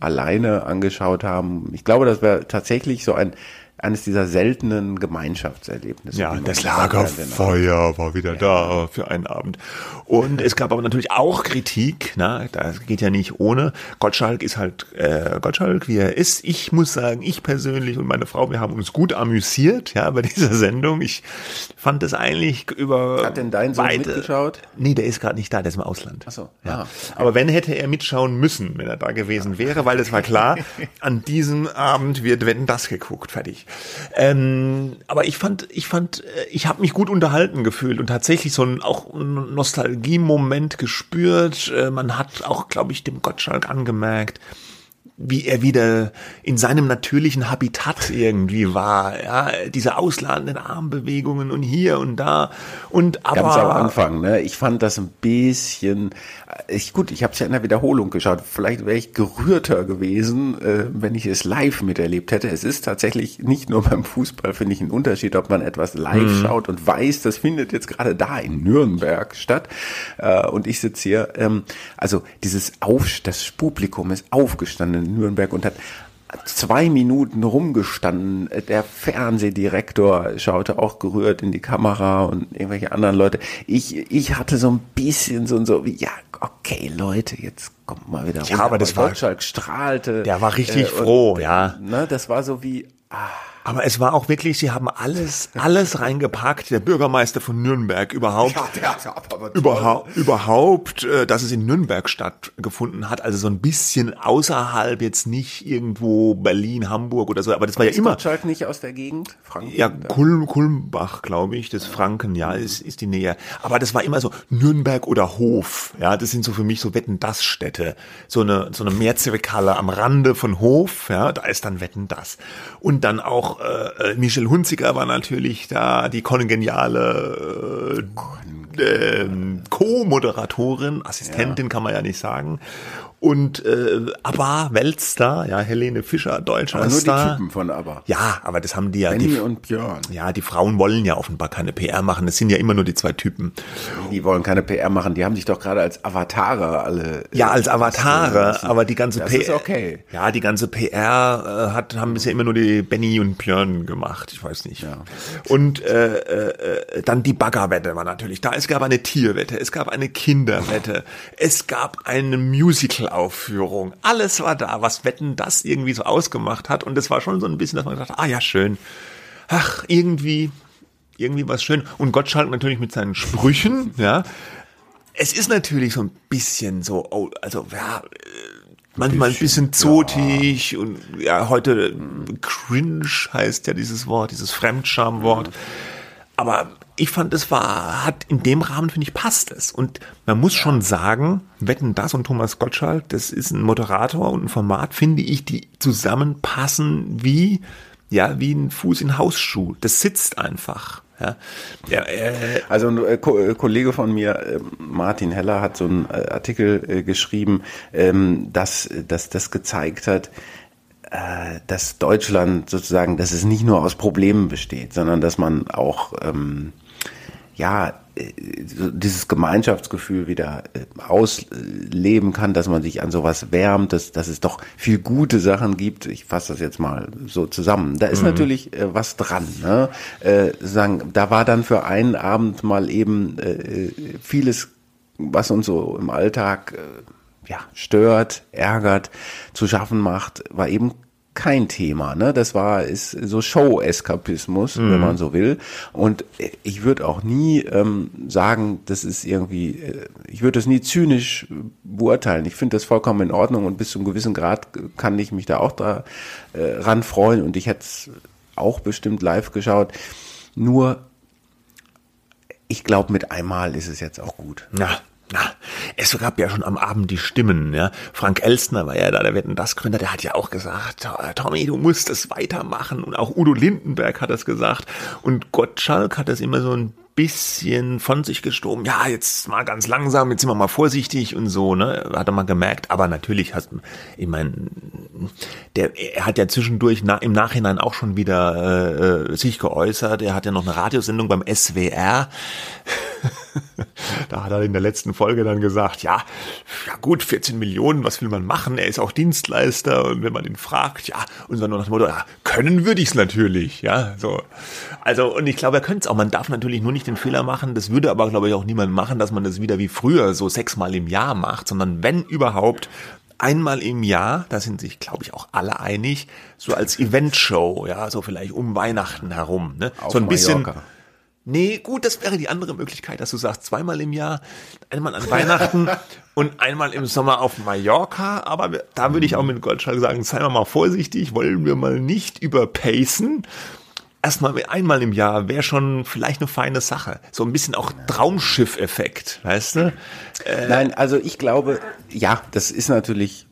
alleine angeschaut haben. Ich glaube, das wäre tatsächlich so ein eines dieser seltenen Gemeinschaftserlebnisse. Ja, das. Lagerfeuer war wieder da für einen Abend. Und es gab aber natürlich auch Kritik, na, das geht ja nicht ohne. Gottschalk ist halt äh, Gottschalk, wie er ist. Ich muss sagen, ich persönlich und meine Frau, wir haben uns gut amüsiert, ja, bei dieser Sendung. Ich fand es eigentlich über Hat denn dein Sohn weite- mitgeschaut? Nee, der ist gerade nicht da, der ist im Ausland. Ach so, Ja. ah, Aber wenn hätte er mitschauen müssen, wenn er da gewesen wäre, weil es war klar, an diesem Abend wird wenn das geguckt, fertig. Ähm, aber ich fand, ich fand, äh, ich habe mich gut unterhalten gefühlt und tatsächlich so ein auch Nostalgie-Moment gespürt. Äh, Man hat auch, glaube ich, dem Gottschalk angemerkt, wie er wieder in seinem natürlichen Habitat irgendwie war, ja, diese ausladenden Armbewegungen und hier und da und aber ganz am Anfang, ne? Ich fand das ein bisschen, ich gut, ich habe es ja in der Wiederholung geschaut. Vielleicht wäre ich gerührter gewesen, äh, wenn ich es live miterlebt hätte. Es ist tatsächlich nicht nur beim Fußball finde ich einen Unterschied, ob man etwas live mhm. schaut und weiß, das findet jetzt gerade da in Nürnberg statt äh, und ich sitze hier. Ähm, also dieses Auf, das Publikum ist aufgestanden in Nürnberg und hat zwei Minuten rumgestanden. Der Fernsehdirektor schaute auch gerührt in die Kamera und irgendwelche anderen Leute. Ich, ich hatte so ein bisschen so, so wie, ja, okay, Leute, jetzt kommt mal wieder runter. Ja, aber das war, strahlte. Der war richtig äh, froh, und, ja. Ne, das war so wie, ah, aber es war auch wirklich, sie haben alles, alles reingepackt. Der Bürgermeister von Nürnberg überhaupt, ja, der überhaupt, überhaupt, äh, dass es in Nürnberg stattgefunden hat. Also so ein bisschen außerhalb, jetzt nicht irgendwo Berlin, Hamburg oder so. Aber das war ja immer. Gottschalk nicht aus der Gegend? Franken? Ja, Kulm, Kulmbach, glaube ich. Das Franken, ja, ist, ist die Nähe. Aber das war immer so Nürnberg oder Hof. Ja, das sind so für mich so Wetten das Städte. So eine, so eine Mehrzweckhalle am Rande von Hof. Ja, da ist dann Wetten das. Und dann auch äh, Michel Hunziker war natürlich da, die kongeniale äh, äh, Co-Moderatorin, Assistentin ja. kann man ja nicht sagen und äh, ABBA, Weltstar, ja, Helene Fischer, deutscher aber nur Star. die Typen von ABBA. Ja, aber das haben die ja. Benny die, und Björn. Ja, die Frauen wollen ja offenbar keine PR machen. Das sind ja immer nur die zwei Typen. Die wollen keine PR machen. Die haben sich doch gerade als Avatare alle. Äh, ja, als Avatare, aber die ganze das PR. Ist okay. Ja, die ganze PR äh, hat haben bisher immer nur die Benny und Björn gemacht. Ich weiß nicht. Ja. Und äh, äh, dann die Baggerwette war natürlich da. Es gab eine Tierwette, es gab eine Kinderwette, es gab eine Musical Aufführung. Alles war da, was Wetten das irgendwie so ausgemacht hat. Und es war schon so ein bisschen, dass man gedacht ah ja, schön. Ach, irgendwie, irgendwie was schön. Und Gottschalk natürlich mit seinen Sprüchen, ja. Es ist natürlich so ein bisschen so, oh, also, ja, manchmal ein bisschen zotig ja. und ja, heute cringe heißt ja dieses Wort, dieses Fremdschamwort. Mhm. Aber ich fand, es war, hat in dem Rahmen, finde ich, passt es. Und man muss schon sagen, Wetten das und Thomas Gottschalk, das ist ein Moderator und ein Format, finde ich, die zusammenpassen wie, ja, wie ein Fuß in Hausschuh. Das sitzt einfach. Ja. Ja, äh, also ein äh, äh, Kollege von mir, äh, Martin Heller, hat so einen äh, Artikel äh, geschrieben, ähm, dass, dass das gezeigt hat, dass Deutschland sozusagen, dass es nicht nur aus Problemen besteht, sondern dass man auch ähm, ja, äh, dieses Gemeinschaftsgefühl wieder äh, ausleben kann, dass man sich an sowas wärmt, dass, dass es doch viel gute Sachen gibt. Ich fasse das jetzt mal so zusammen. Da ist mhm. natürlich äh, was dran. Ne? Äh, sagen, da war dann für einen Abend mal eben äh, vieles, was uns so im Alltag äh, ja, stört, ärgert, zu schaffen macht, war eben kein Thema. Ne? Das war ist so Show-Eskapismus, mhm. wenn man so will. Und ich würde auch nie ähm, sagen, das ist irgendwie, äh, ich würde das nie zynisch beurteilen. Ich finde das vollkommen in Ordnung und bis zu einem gewissen Grad kann ich mich da auch da äh, ran freuen und ich hätte es auch bestimmt live geschaut. Nur ich glaube, mit einmal ist es jetzt auch gut. Ja, na, es gab ja schon am Abend die Stimmen, ja. Frank Elstner war ja da, der Wetten das Gründer, der hat ja auch gesagt, Tommy, du musst es weitermachen. Und auch Udo Lindenberg hat das gesagt. Und Gottschalk hat das immer so ein bisschen von sich gestoben. Ja, jetzt mal ganz langsam, jetzt sind wir mal vorsichtig und so, ne? Hat er mal gemerkt. Aber natürlich hast, ich meine, der, er hat ja zwischendurch na, im Nachhinein auch schon wieder äh, sich geäußert. Er hat ja noch eine Radiosendung beim SWR. da hat er in der letzten Folge dann gesagt, ja, ja gut, 14 Millionen, was will man machen? Er ist auch Dienstleister und wenn man ihn fragt, ja, und dann noch das Motto, ja, können würde ich es natürlich, ja, so. Also, und ich glaube, er könnte es auch. Man darf natürlich nur nicht den Fehler machen, das würde aber, glaube ich, auch niemand machen, dass man das wieder wie früher so sechsmal im Jahr macht, sondern wenn überhaupt, einmal im Jahr, da sind sich, glaube ich, auch alle einig, so als Eventshow, ja, so vielleicht um Weihnachten herum, ne? Auf so ein bisschen, Mallorca. Nee, gut, das wäre die andere Möglichkeit, dass du sagst, zweimal im Jahr, einmal an Weihnachten und einmal im Sommer auf Mallorca. Aber da würde ich auch mit Goldschlag sagen, seien wir mal vorsichtig, wollen wir mal nicht überpacen. Erstmal einmal im Jahr wäre schon vielleicht eine feine Sache. So ein bisschen auch Traumschiff-Effekt, weißt du? Äh, Nein, also ich glaube, ja, das ist natürlich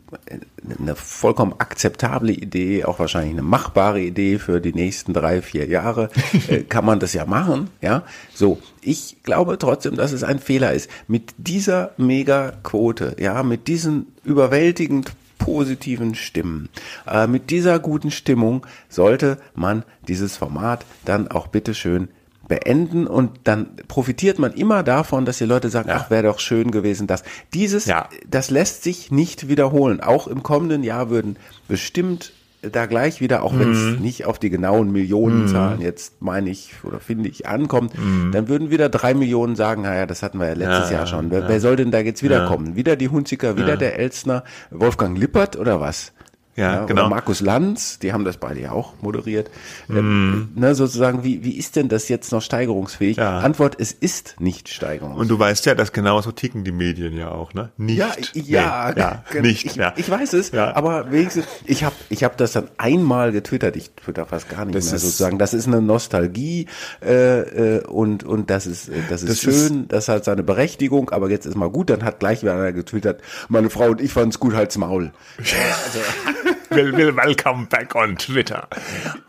eine vollkommen akzeptable Idee, auch wahrscheinlich eine machbare Idee für die nächsten drei, vier Jahre, äh, kann man das ja machen, ja. So, ich glaube trotzdem, dass es ein Fehler ist. Mit dieser Megaquote, ja, mit diesen überwältigend positiven Stimmen. Äh, mit dieser guten Stimmung sollte man dieses Format dann auch bitteschön beenden und dann profitiert man immer davon, dass die Leute sagen, ja. ach, wäre doch schön gewesen, dass dieses, ja. das lässt sich nicht wiederholen. Auch im kommenden Jahr würden bestimmt da gleich wieder, auch wenn es mhm. nicht auf die genauen Millionenzahlen mhm. jetzt, meine ich, oder finde ich, ankommt, mhm. dann würden wieder drei Millionen sagen, naja, das hatten wir ja letztes ja, Jahr schon. Wer, ja. wer, soll denn da jetzt wieder kommen? Wieder die Hunziker, wieder der Elstner, Wolfgang Lippert oder was? Ja, ja genau. Markus Lanz, die haben das beide ja auch moderiert. Mm. ne, sozusagen, wie, wie ist denn das jetzt noch steigerungsfähig? Ja. Antwort, es ist nicht steigerungsfähig. Und du weißt ja, dass genauso ticken die Medien ja auch, ne? Nicht. Ja, ja, nee, ja nicht. Ich, ja. ich weiß es, ja. aber wenigstens, ich habe ich hab das dann einmal getwittert, ich twitter fast gar nicht das mehr sozusagen. Das ist eine Nostalgie äh, äh, und, und das ist, das ist das schön, ist, das hat seine Berechtigung, aber jetzt ist mal gut, dann hat gleich wieder einer getwittert, meine Frau und ich fanden es gut, halt's Maul. also, will, will welcome back on Twitter.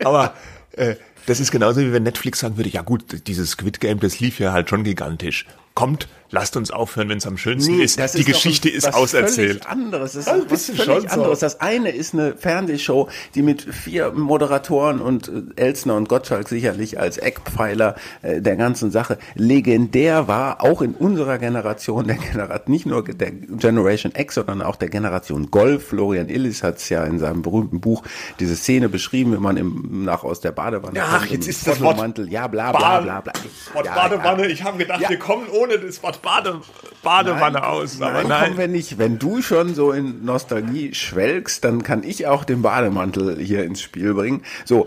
Aber äh, das ist genauso wie wenn Netflix sagen würde, ja gut, dieses Squid Game, das lief ja halt schon gigantisch. Kommt, lasst uns aufhören, wenn es am schönsten nee, ist. Die ist Geschichte ein, ist auserzählt. anderes. Das ist also was völlig anderes. So. Das eine ist eine Fernsehshow, die mit vier Moderatoren und äh, Elsner und Gottschalk sicherlich als Eckpfeiler äh, der ganzen Sache legendär war, auch in unserer Generation, der Generation, nicht nur der Generation X, sondern auch der Generation Golf. Florian Illis hat es ja in seinem berühmten Buch diese Szene beschrieben, wenn man im, nach aus der Badewanne ja, kommt. jetzt ist das Wort ja, bla, bla, bla, bla. Wort ja, Badewanne, ja. ich habe gedacht, ja. wir kommen ohne das Wort Bade, Badewanne nein, aus. Aber nein, nein. Komm, wenn, ich, wenn du schon so in Nostalgie schwelgst, dann kann ich auch den Bademantel hier ins Spiel bringen. So,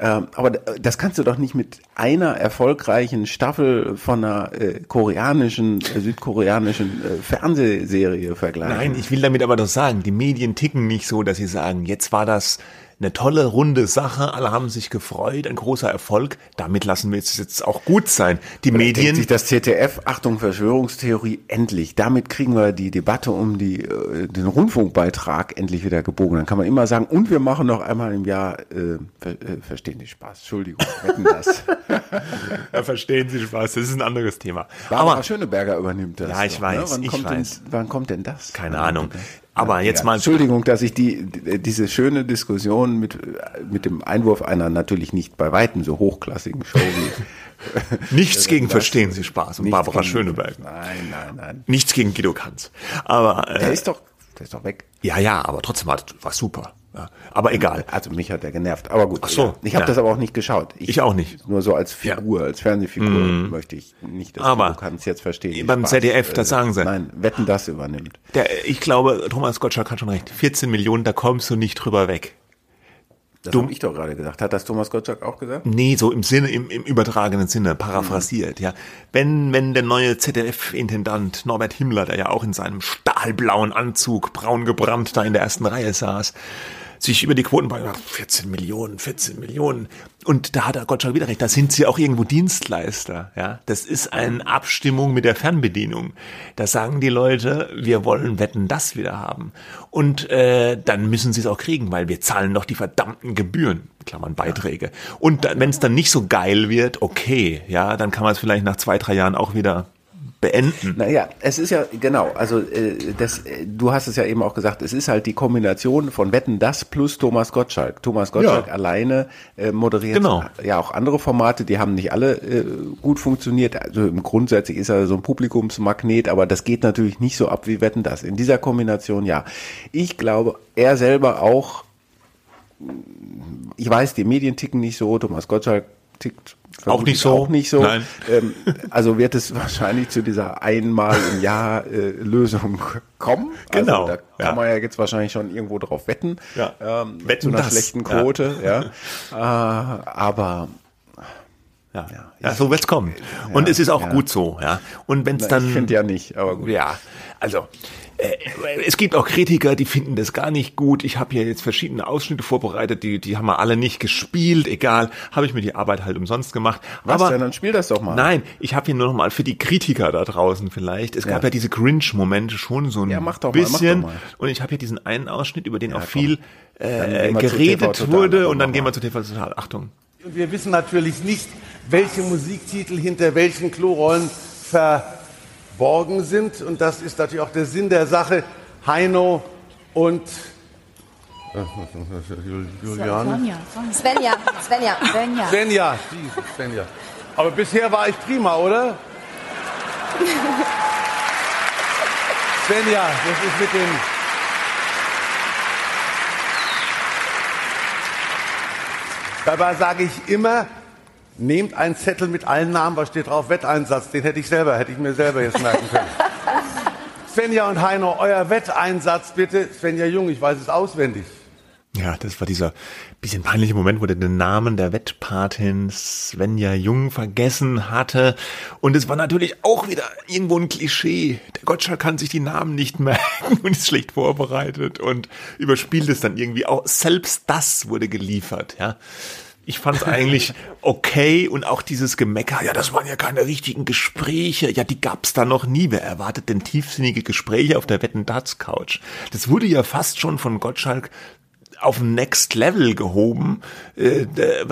ähm, aber das kannst du doch nicht mit einer erfolgreichen Staffel von einer äh, koreanischen, äh, südkoreanischen äh, Fernsehserie vergleichen. Nein, ich will damit aber doch sagen, die Medien ticken nicht so, dass sie sagen, jetzt war das eine tolle, runde Sache. Alle haben sich gefreut, ein großer Erfolg. Damit lassen wir es jetzt auch gut sein. Die Oder Medien. sich das ZDF, Achtung, Verschwörungstheorie, endlich. Damit kriegen wir die Debatte um die, äh, den Rundfunkbeitrag endlich wieder gebogen. Dann kann man immer sagen, und wir machen noch einmal im Jahr, äh, ver, äh, verstehen Sie Spaß. Entschuldigung, wetten das. ja, verstehen Sie Spaß. Das ist ein anderes Thema. Barbara Aber Schöneberger übernimmt das. Ja, ich doch, weiß. Ne? Wann, ich weiß. Denn, wann kommt denn das? Keine Ahnung. Aber jetzt mal. Entschuldigung, dass ich die, diese schöne Diskussion mit, mit dem Einwurf einer natürlich nicht bei Weitem so hochklassigen Show wie. Nichts gegen Verstehen Sie Spaß und Barbara Schöneberg. Nein, nein, nein. Nichts gegen Guido Kanz. Aber. Äh, der ist doch, der ist doch weg. Ja, ja, aber trotzdem war, war super. Ja, aber egal. Also mich hat er genervt. Aber gut. Ach so. Ich habe ja. das aber auch nicht geschaut. Ich, ich, auch nicht. Nur so als Figur, ja. als Fernsehfigur mm. möchte ich nicht, dass aber du kannst jetzt verstehen. Beim Spaß, ZDF, das sagen sie. Nein, Wetten das übernimmt. Der, ich glaube, Thomas Gottschalk hat schon recht. 14 Millionen, da kommst du nicht drüber weg. Das habe ich doch gerade gesagt. Hat das Thomas Gottschalk auch gesagt? Nee, so im Sinne, im, im übertragenen Sinne, paraphrasiert, mhm. ja. Wenn, wenn der neue ZDF-Intendant Norbert Himmler, der ja auch in seinem stahlblauen Anzug, braun gebrannt, da in der ersten Reihe saß, sich über die Quoten bei 14 Millionen, 14 Millionen. Und da hat er Gottschalk wieder recht, da sind sie auch irgendwo Dienstleister. Ja, Das ist eine Abstimmung mit der Fernbedienung. Da sagen die Leute, wir wollen wetten, das wieder haben. Und äh, dann müssen sie es auch kriegen, weil wir zahlen doch die verdammten Gebühren. Klammern Beiträge. Und wenn es dann nicht so geil wird, okay, ja, dann kann man es vielleicht nach zwei, drei Jahren auch wieder beenden. Naja, es ist ja, genau, also äh, das, äh, du hast es ja eben auch gesagt, es ist halt die Kombination von Wetten das plus Thomas Gottschalk. Thomas Gottschalk ja. alleine äh, moderiert genau. ja auch andere Formate, die haben nicht alle äh, gut funktioniert. Also im Grundsätzlich ist er so ein Publikumsmagnet, aber das geht natürlich nicht so ab wie Wetten das. In dieser Kombination ja. Ich glaube, er selber auch, ich weiß, die Medien ticken nicht so, Thomas Gottschalk tickt auch nicht so. Auch nicht so. Nein. Ähm, also wird es wahrscheinlich zu dieser einmal im Jahr äh, Lösung kommen. Also genau. Da kann ja. man ja jetzt wahrscheinlich schon irgendwo drauf wetten. Ja. Ähm, wetten zu einer das. schlechten Quote. Ja. ja. Äh, aber ja, ja, ja so wird's kommen. Und es ist auch gut so, ja. Und wenn's dann. Ich finde ja nicht, aber gut. Ja, also es gibt auch Kritiker, die finden das gar nicht gut. Ich habe hier jetzt verschiedene Ausschnitte vorbereitet, die, die haben wir alle nicht gespielt. Egal, habe ich mir die Arbeit halt umsonst gemacht. Was Aber, denn? Dann spiel das doch mal. Nein, ich habe hier nur noch mal für die Kritiker da draußen vielleicht. Es gab ja, ja diese Cringe-Momente schon so ein ja, mach doch bisschen. Mal, mach doch mal. Und ich habe hier diesen einen Ausschnitt, über den ja, auch viel äh, geredet wurde. Und dann gehen wir zu TV Total. Achtung. Und wir wissen natürlich nicht, welche Musiktitel hinter welchen Klorollen verborgen sind. Und das ist natürlich auch der Sinn der Sache. Heino und Juliane? Svenja. Svenja. Svenja. Svenja. Svenja. Aber bisher war ich prima, oder? Svenja, das ist mit dem. Dabei sage ich immer, nehmt einen Zettel mit allen Namen, was steht drauf, Wetteinsatz. Den hätte ich selber, hätte ich mir selber jetzt merken können. Svenja und Heino, euer Wetteinsatz bitte. Svenja Jung, ich weiß es auswendig. Ja, das war dieser bisschen peinliche Moment, wo der den Namen der Wettpatin Svenja Jung vergessen hatte. Und es war natürlich auch wieder irgendwo ein Klischee. Der Gottschalk kann sich die Namen nicht merken und ist schlecht vorbereitet und überspielt es dann irgendwie auch. Selbst das wurde geliefert, ja. Ich fand es eigentlich okay und auch dieses Gemecker, ja, das waren ja keine richtigen Gespräche. Ja, die gab's da noch nie. Wer erwartet denn tiefsinnige Gespräche auf der Wetten Darts Couch? Das wurde ja fast schon von Gottschalk auf ein Next Level gehoben, äh,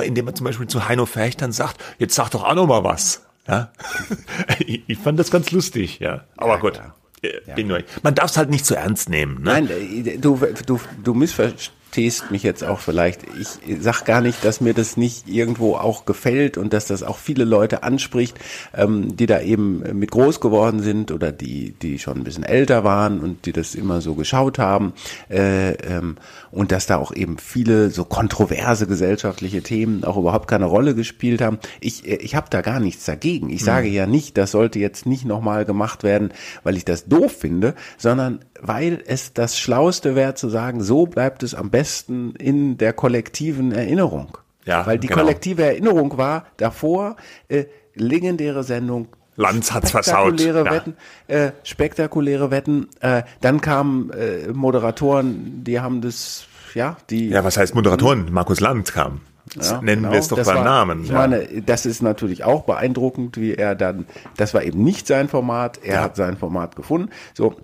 indem er zum Beispiel zu Heino Fechtern sagt, jetzt sag doch auch noch mal was. Ja? ich fand das ganz lustig, ja. Aber ja, gut. Ja. Ja. Man darf es halt nicht zu so ernst nehmen. Ne? Nein, äh, du, du, du missverstehst verstehst mich jetzt auch vielleicht. Ich sag gar nicht, dass mir das nicht irgendwo auch gefällt und dass das auch viele Leute anspricht, ähm, die da eben mit groß geworden sind oder die, die schon ein bisschen älter waren und die das immer so geschaut haben. Äh, ähm, und dass da auch eben viele so kontroverse gesellschaftliche Themen auch überhaupt keine Rolle gespielt haben. Ich, ich habe da gar nichts dagegen. Ich sage mhm. ja nicht, das sollte jetzt nicht nochmal gemacht werden, weil ich das doof finde, sondern weil es das Schlauste wäre zu sagen, so bleibt es am besten in der kollektiven Erinnerung. Ja, weil die genau. kollektive Erinnerung war davor äh, legendäre Sendung. Lanz hat's versaut. Ja. Wetten, äh, spektakuläre Wetten. Äh, dann kamen äh, Moderatoren, die haben das, ja, die. Ja, was heißt Moderatoren? Markus Lanz kam. Ja, Nennen genau. wir es doch beim Namen. Ich ja. meine, das ist natürlich auch beeindruckend, wie er dann, das war eben nicht sein Format, er ja. hat sein Format gefunden. So,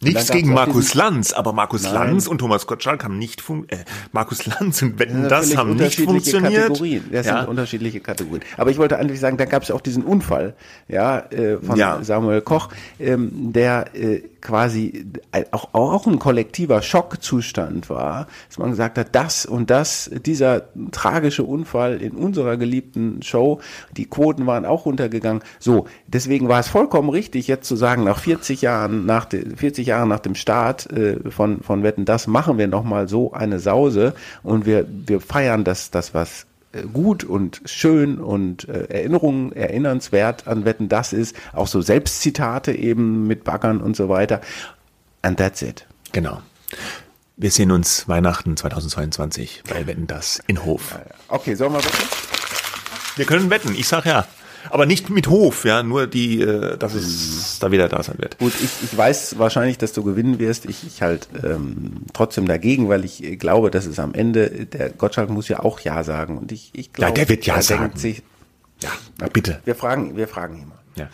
Nichts gegen Markus Lanz, aber Markus Nein. Lanz und Thomas Gottschalk haben nicht fun äh, Markus Lanz und Wetten das, das haben nicht funktioniert. Kategorien. Das ja. sind unterschiedliche Kategorien. Aber ich wollte eigentlich sagen, da gab es auch diesen Unfall, ja, äh, von ja. Samuel Koch, ähm, der äh, quasi auch, auch ein kollektiver Schockzustand war, dass man gesagt hat, das und das, dieser tragische Unfall in unserer geliebten Show, die Quoten waren auch runtergegangen. So, deswegen war es vollkommen richtig, jetzt zu sagen, nach 40 Jahren, nach de, 40 Jahren nach dem Start äh, von, von Wetten, das machen wir nochmal so eine Sause und wir, wir feiern das, das was äh, gut und schön und äh, Erinnerungen erinnernswert an Wetten das ist, auch so Selbstzitate eben mit Baggern und so weiter. And that's it. Genau. Wir sehen uns Weihnachten 2022 bei Wetten das in Hof. Okay, sollen wir wetten? Wir können wetten, ich sag ja. Aber nicht mit Hof, ja, nur die, äh, dass es da wieder da sein wird. Gut, ich, ich weiß wahrscheinlich, dass du gewinnen wirst. Ich, ich halt ähm, trotzdem dagegen, weil ich glaube, dass es am Ende, der Gottschalk muss ja auch Ja sagen. Und ich, ich glaube, ja, der wird Ja sagen. Sich, ja, na, bitte. Wir fragen, wir fragen ihn mal. Ja.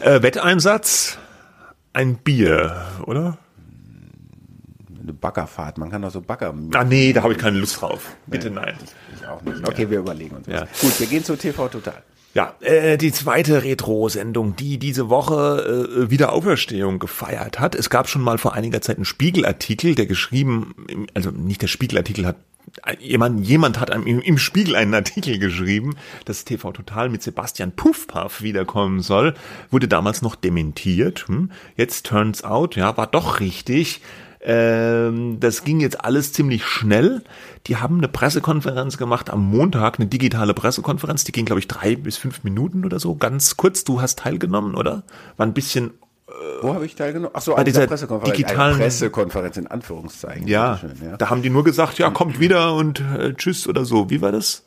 Äh, Wetteinsatz, ein Bier, oder? Eine Baggerfahrt, man kann doch so Bagger. Ah nee, da habe ich keine Lust drauf. Bitte nee, nein. Ich, ich auch nicht. Okay, wir überlegen uns. Was. Ja. Gut, wir gehen zu TV Total. Ja, äh, die zweite Retro-Sendung, die diese Woche äh, wieder Auferstehung gefeiert hat. Es gab schon mal vor einiger Zeit einen Spiegelartikel, der geschrieben, also nicht der Spiegelartikel hat jemand, jemand hat im, im Spiegel einen Artikel geschrieben, dass TV Total mit Sebastian Puffpaff wiederkommen soll, wurde damals noch dementiert. Hm? Jetzt turns out, ja, war doch richtig. Ähm, das ging jetzt alles ziemlich schnell. Die haben eine Pressekonferenz gemacht am Montag, eine digitale Pressekonferenz. Die ging, glaube ich, drei bis fünf Minuten oder so. Ganz kurz, du hast teilgenommen, oder? War ein bisschen äh, wo habe ich teilgenommen? Ach so, bei dieser Pressekonferenz. digitalen Pressekonferenz in Anführungszeichen. Ja, schön, ja, da haben die nur gesagt, ja, kommt wieder und äh, tschüss oder so. Wie war das?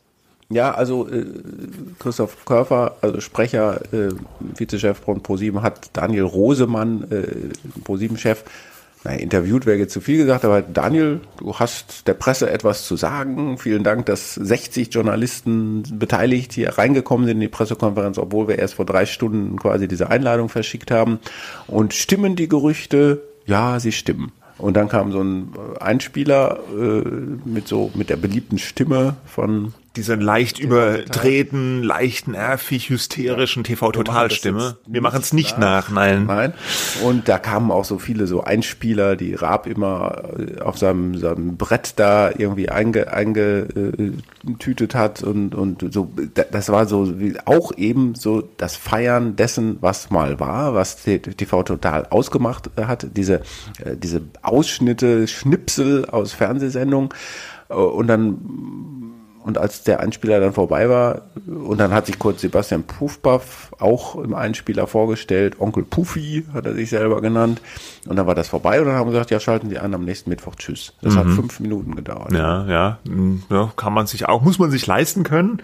Ja, also äh, Christoph Körfer, also Sprecher, äh, Vizechef von ProSieben, hat Daniel Rosemann, äh, ProSieben-Chef, na, interviewt wäre jetzt zu viel gesagt, aber Daniel, du hast der Presse etwas zu sagen. Vielen Dank, dass 60 Journalisten beteiligt hier reingekommen sind in die Pressekonferenz, obwohl wir erst vor drei Stunden quasi diese Einladung verschickt haben. Und stimmen die Gerüchte? Ja, sie stimmen. Und dann kam so ein Einspieler äh, mit so mit der beliebten Stimme von diese leicht übertreten, leicht nervig, hysterischen TV-Totalstimme. Wir machen es nicht nach. nach, nein. Nein. Und da kamen auch so viele so Einspieler, die Raab immer äh, auf seinem, seinem Brett da irgendwie einge, eingetütet hat und, und so. Das war so auch eben so das Feiern dessen, was mal war, was TV Total ausgemacht hat. Diese, äh, diese Ausschnitte, Schnipsel aus Fernsehsendungen. Äh, und dann und als der Einspieler dann vorbei war, und dann hat sich kurz Sebastian Puffpaff auch im Einspieler vorgestellt, Onkel Puffi hat er sich selber genannt. Und dann war das vorbei und dann haben wir gesagt, ja, schalten Sie an am nächsten Mittwoch, tschüss. Das mhm. hat fünf Minuten gedauert. Ja, ja, hm, ja, kann man sich auch, muss man sich leisten können.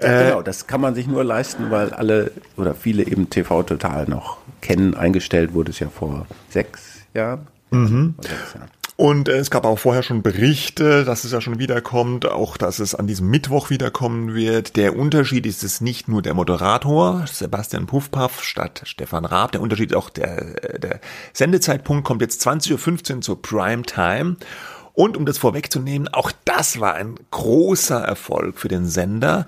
Ja, äh, genau, das kann man sich nur leisten, weil alle oder viele eben TV Total noch kennen. Eingestellt wurde es ja vor sechs Jahren. Mhm. Sechs Jahren. Und äh, es gab auch vorher schon Berichte, dass es ja schon wiederkommt, auch dass es an diesem Mittwoch wiederkommen wird. Der Unterschied ist es nicht nur der Moderator, Sebastian Puffpaff statt Stefan Raab. Der Unterschied ist auch der, der Sendezeitpunkt kommt jetzt 20.15 Uhr zur Prime Time. Und um das vorwegzunehmen, auch das war ein großer Erfolg für den Sender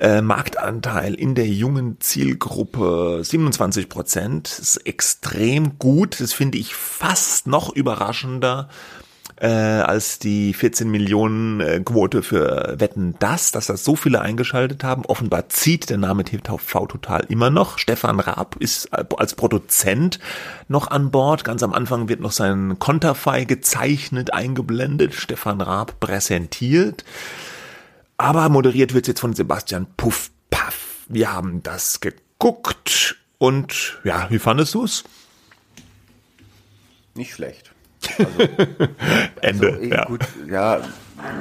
äh, Marktanteil in der jungen Zielgruppe 27 Prozent. ist extrem gut. Das finde ich fast noch überraschender äh, als die 14 Millionen äh, Quote für Wetten das, dass das so viele eingeschaltet haben. Offenbar zieht der Name TV Total immer noch. Stefan Raab ist als Produzent noch an Bord. Ganz am Anfang wird noch sein Konterfei gezeichnet, eingeblendet. Stefan Raab präsentiert. Aber moderiert wird jetzt von Sebastian Puff Paff. Wir haben das geguckt und ja, wie fandest du es? Nicht schlecht. Also, Ende. Also, ja. Gut, ja,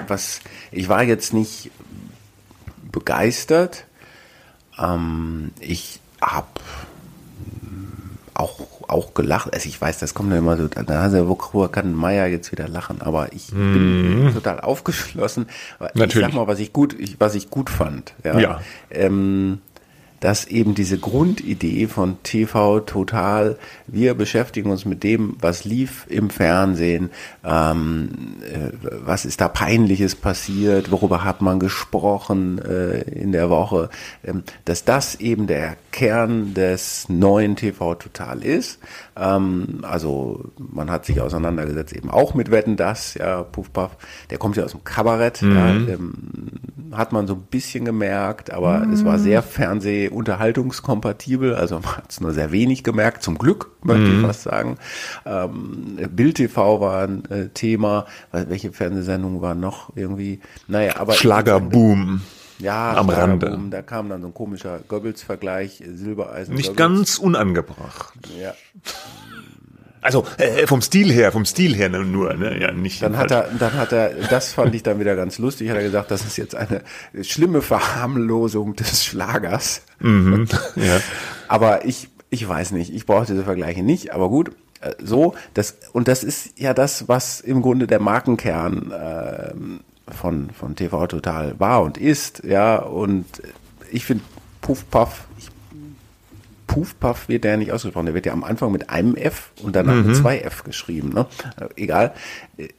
was ich war jetzt nicht begeistert. Ähm, ich habe auch, auch gelacht. Also ich weiß, das kommt dann immer so, da worüber kann Meier jetzt wieder lachen, aber ich bin mhm. total aufgeschlossen. Natürlich. Ich sag mal, was ich gut, ich, was ich gut fand. Ja. ja. Ähm, dass eben diese Grundidee von TV Total, wir beschäftigen uns mit dem, was lief im Fernsehen, ähm, äh, was ist da peinliches passiert, worüber hat man gesprochen äh, in der Woche, ähm, dass das eben der Kern des neuen TV Total ist. Ähm, also man hat sich auseinandergesetzt eben auch mit Wetten das, ja, Puff Puff, der kommt ja aus dem Kabarett, mhm. ja, ähm, hat man so ein bisschen gemerkt, aber mhm. es war sehr Fernseh-unterhaltungskompatibel, also man hat es nur sehr wenig gemerkt, zum Glück, möchte mhm. ich fast sagen. Ähm, Bild TV war ein äh, Thema, welche Fernsehsendungen waren noch irgendwie, naja, aber. Schlagerboom. Ja, am Rande. Da kam dann so ein komischer Goebbels-Vergleich, Silbereisen. Nicht Goebbels. ganz unangebracht. Ja. Also äh, vom Stil her, vom Stil her nur, ne? ja nicht. Dann hat er, dann hat er, das fand ich dann wieder ganz lustig. Hat er gesagt, das ist jetzt eine schlimme Verharmlosung des Schlagers. Mhm, ja. Aber ich, ich weiß nicht, ich brauche diese Vergleiche nicht. Aber gut, äh, so das und das ist ja das, was im Grunde der Markenkern äh, von, von TV Total war und ist, ja, und ich finde Puff Puff, ich, Puff Puff wird der nicht ausgesprochen, der wird ja am Anfang mit einem F und danach mhm. mit zwei F geschrieben, ne? Egal,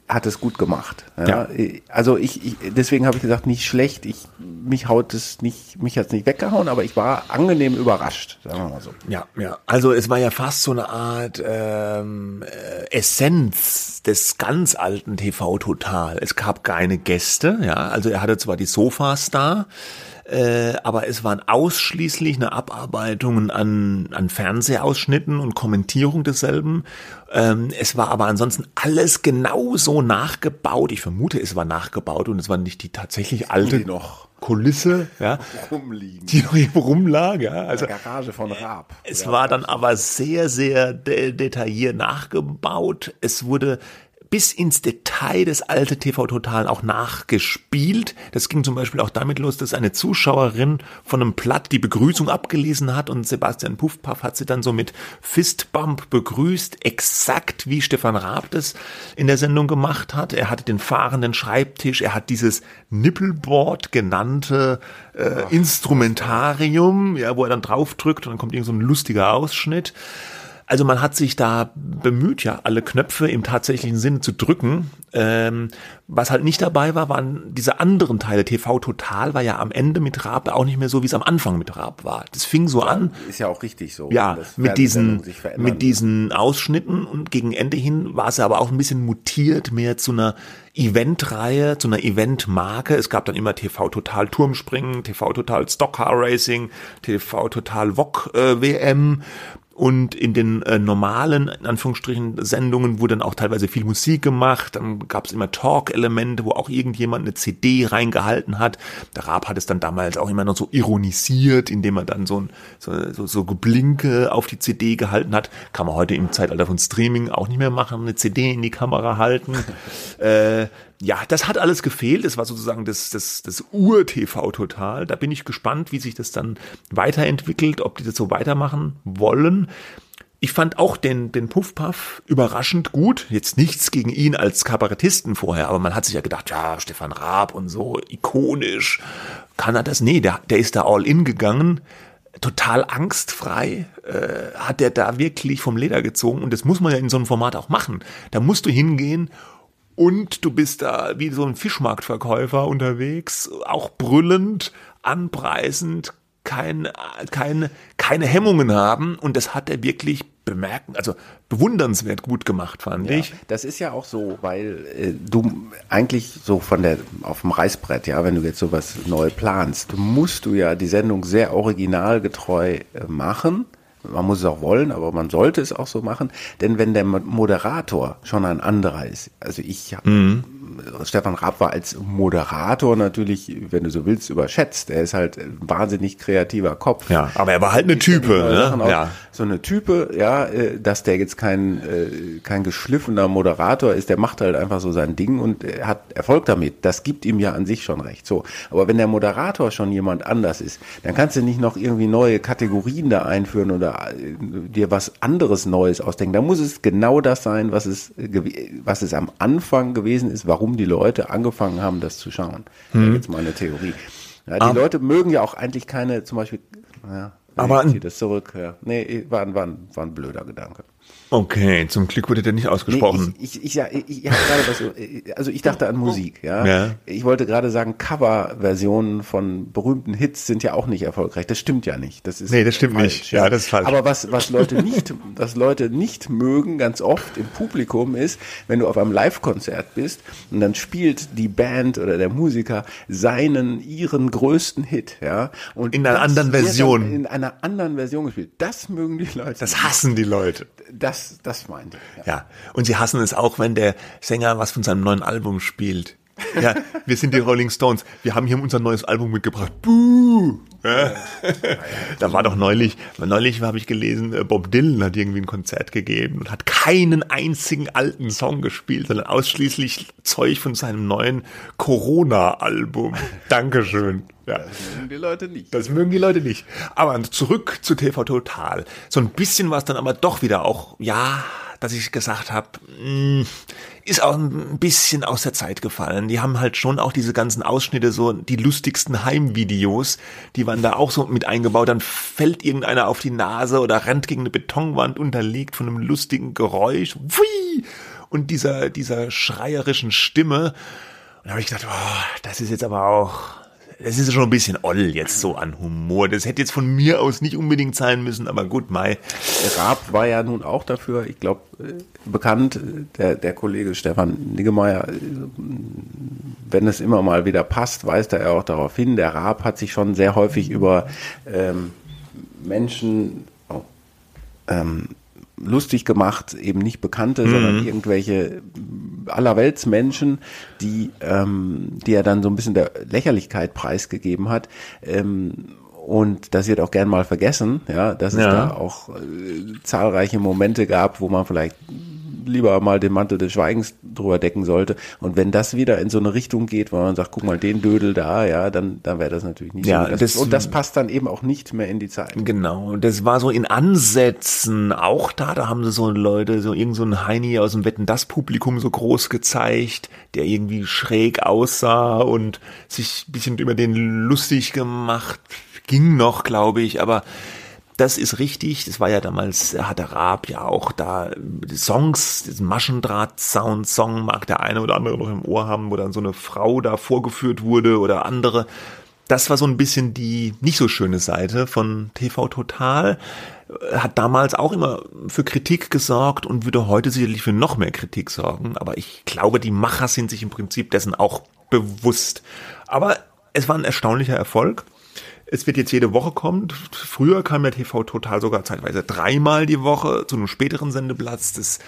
hat es gut gemacht. Ja? ja. Also ich, ich deswegen habe ich gesagt, nicht schlecht, ich, mich haut es nicht, mich hat es nicht weggehauen, aber ich war angenehm überrascht, sagen wir mal so. Ja, ja, also es war ja fast so eine Art ähm, äh, Essenz des ganz alten TV Total. Es gab keine Gäste, ja, also er hatte zwar die Sofas da, äh, aber es waren ausschließlich eine Abarbeitung an, an Fernsehausschnitten und Kommentierung desselben. Ähm, es war aber ansonsten alles genauso nachgebaut. Ich vermute, es war nachgebaut und es war nicht die tatsächlich alte noch. Kulisse, ja, rumliegen. die noch hier rumlag, ja. Also In der Garage von Raab. Es ja, war dann aber sehr, sehr de detailliert nachgebaut. Es wurde bis ins Detail das alte TV Total auch nachgespielt. Das ging zum Beispiel auch damit los, dass eine Zuschauerin von einem Platt die Begrüßung abgelesen hat und Sebastian Puffpaff hat sie dann so mit Fistbump begrüßt, exakt wie Stefan Raab das in der Sendung gemacht hat. Er hatte den fahrenden Schreibtisch, er hat dieses Nippelboard genannte äh, Instrumentarium, ja, wo er dann draufdrückt und dann kommt irgend so ein lustiger Ausschnitt. Also man hat sich da bemüht, ja, alle Knöpfe im tatsächlichen Sinne zu drücken. Ähm, was halt nicht dabei war, waren diese anderen Teile. TV Total war ja am Ende mit Raab auch nicht mehr so, wie es am Anfang mit Raab war. Das fing so an. Ist ja auch richtig so. Ja, mit diesen, mit diesen Ausschnitten und gegen Ende hin war es aber auch ein bisschen mutiert, mehr zu einer Eventreihe, zu einer Eventmarke. Es gab dann immer TV Total Turmspringen, TV Total Stockcar Racing, TV Total Wok äh, WM und in den äh, normalen, in Anführungsstrichen, Sendungen wurde dann auch teilweise viel Musik gemacht. Dann gab es immer Talk-Elemente, wo auch irgendjemand eine CD reingehalten hat. Der Raab hat es dann damals auch immer noch so ironisiert, indem er dann so, ein, so, so, so Geblinke auf die CD gehalten hat. Kann man heute im Zeitalter von Streaming auch nicht mehr machen, eine CD in die Kamera halten. äh, ja, das hat alles gefehlt. Das war sozusagen das, das, das Ur-TV total. Da bin ich gespannt, wie sich das dann weiterentwickelt, ob die das so weitermachen wollen. Ich fand auch den, den Puffpuff überraschend gut. Jetzt nichts gegen ihn als Kabarettisten vorher, aber man hat sich ja gedacht, ja, Stefan Raab und so, ikonisch. Kann er das? Nee, der, der ist da all in gegangen. Total angstfrei äh, hat der da wirklich vom Leder gezogen und das muss man ja in so einem Format auch machen. Da musst du hingehen und du bist da wie so ein Fischmarktverkäufer unterwegs, auch brüllend, anpreisend, kein, keine, keine Hemmungen haben. Und das hat er wirklich bemerken, also bewundernswert gut gemacht, fand ja, ich. Das ist ja auch so, weil äh, du eigentlich so von der, auf dem Reißbrett, ja, wenn du jetzt sowas neu planst, musst du ja die Sendung sehr originalgetreu äh, machen man muss es auch wollen, aber man sollte es auch so machen. Denn wenn der Moderator schon ein anderer ist, also ich mhm. Stefan Raab war als Moderator natürlich, wenn du so willst, überschätzt. Er ist halt ein wahnsinnig kreativer Kopf. Ja, aber er war halt eine Type. Ne? Ja. So eine Type, ja, äh, dass der jetzt kein, äh, kein geschliffener Moderator ist, der macht halt einfach so sein Ding und hat Erfolg damit. Das gibt ihm ja an sich schon recht. So. Aber wenn der Moderator schon jemand anders ist, dann kannst du nicht noch irgendwie neue Kategorien da einführen oder äh, dir was anderes Neues ausdenken. Da muss es genau das sein, was es, was es am Anfang gewesen ist, warum warum die Leute angefangen haben, das zu schauen. Hm. Jetzt mal eine Theorie. Ja, die um, Leute mögen ja auch eigentlich keine, zum Beispiel, ja, aber ich ziehe das zurück. Ja. Nee, war, war, war ein blöder Gedanke. Okay, zum Glück wurde der nicht ausgesprochen. Nee, ich, ich, ich, ja, ich, ich gerade was, also ich dachte an Musik, ja. ja. Ich wollte gerade sagen, Coverversionen von berühmten Hits sind ja auch nicht erfolgreich. Das stimmt ja nicht. Das ist nee, das stimmt falsch, nicht. Ja, das ist falsch. Aber was, was Leute nicht, was Leute nicht mögen, ganz oft im Publikum ist, wenn du auf einem Live-Konzert bist und dann spielt die Band oder der Musiker seinen, ihren größten Hit, ja. Und in einer anderen Version. In einer anderen Version gespielt. Das mögen die Leute. Das hassen die Leute. Das das, das meinte ich. Ja. ja. Und sie hassen es auch, wenn der Sänger was von seinem neuen Album spielt. Ja, wir sind die Rolling Stones. Wir haben hier unser neues Album mitgebracht. Buh! Ja. Da war doch neulich, neulich habe ich gelesen, äh, Bob Dylan hat irgendwie ein Konzert gegeben und hat keinen einzigen alten Song gespielt, sondern ausschließlich Zeug von seinem neuen Corona-Album. Dankeschön. Ja. Das mögen die Leute nicht. Das mögen die Leute nicht. Aber zurück zu TV Total. So ein bisschen war es dann aber doch wieder auch, ja, dass ich gesagt habe, mm, ist auch ein bisschen aus der Zeit gefallen. Die haben halt schon auch diese ganzen Ausschnitte, so die lustigsten Heimvideos, die waren da auch so mit eingebaut. Dann fällt irgendeiner auf die Nase oder rennt gegen eine Betonwand unterlegt von einem lustigen Geräusch. Whee! Und dieser, dieser schreierischen Stimme. Und da habe ich gedacht, oh, das ist jetzt aber auch es ist schon ein bisschen oll jetzt so an Humor. Das hätte jetzt von mir aus nicht unbedingt sein müssen, aber gut, Mai. Raab war ja nun auch dafür, ich glaube, äh, bekannt, der, der Kollege Stefan Niggemeier, äh, wenn es immer mal wieder passt, weist er auch darauf hin. Der Raab hat sich schon sehr häufig über ähm, Menschen oh, ähm, lustig gemacht, eben nicht Bekannte, mhm. sondern irgendwelche Allerweltsmenschen, die, ähm, die er dann so ein bisschen der Lächerlichkeit preisgegeben hat. Ähm, und das wird auch gern mal vergessen, ja, dass es ja. da auch äh, zahlreiche Momente gab, wo man vielleicht lieber mal den Mantel des Schweigens drüber decken sollte. Und wenn das wieder in so eine Richtung geht, wo man sagt, guck mal, den Dödel da, ja, dann, dann wäre das natürlich nicht Ja, so. Das, das- und das passt dann eben auch nicht mehr in die Zeit. Genau, und das war so in Ansätzen auch da, da haben sie so Leute, so irgend so ein Heini aus dem Wetten das Publikum so groß gezeigt, der irgendwie schräg aussah und sich ein bisschen über den lustig gemacht, ging noch, glaube ich, aber das ist richtig, das war ja damals, hat der Raab ja auch da die Songs, diesen Maschendraht-Sound-Song mag der eine oder andere noch im Ohr haben, wo dann so eine Frau da vorgeführt wurde oder andere. Das war so ein bisschen die nicht so schöne Seite von TV Total. Hat damals auch immer für Kritik gesorgt und würde heute sicherlich für noch mehr Kritik sorgen. Aber ich glaube, die Macher sind sich im Prinzip dessen auch bewusst. Aber es war ein erstaunlicher Erfolg. Es wird jetzt jede Woche kommen. Früher kam ja TV Total sogar zeitweise dreimal die Woche zu einem späteren Sendeplatz. Das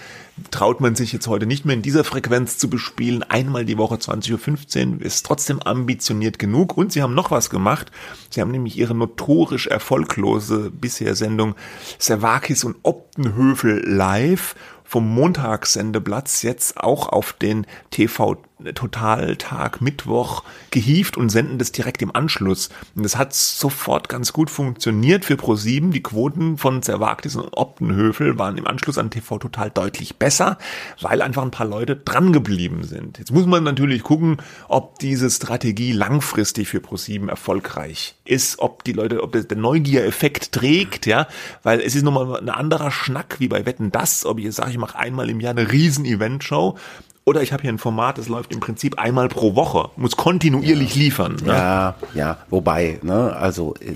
traut man sich jetzt heute nicht mehr in dieser Frequenz zu bespielen. Einmal die Woche 20.15 Uhr ist trotzdem ambitioniert genug. Und sie haben noch was gemacht. Sie haben nämlich ihre notorisch erfolglose bisher Sendung Servakis und Optenhöfel live vom Montagssendeplatz jetzt auch auf den TV Totaltag Mittwoch gehievt und senden das direkt im Anschluss. Und das hat sofort ganz gut funktioniert für Pro7. Die Quoten von Zerwagnis und Optenhöfel waren im Anschluss an TV Total deutlich besser, weil einfach ein paar Leute dran geblieben sind. Jetzt muss man natürlich gucken, ob diese Strategie langfristig für Pro7 erfolgreich ist, ob die Leute, ob der Neugiereffekt trägt, ja, weil es ist nochmal ein anderer Schnack wie bei Wetten das, ob ich jetzt sage, ich mache einmal im Jahr eine riesen Event-Show oder ich habe hier ein Format, das läuft im Prinzip einmal pro Woche, muss kontinuierlich liefern. Ne? Ja, ja, wobei, ne, also äh,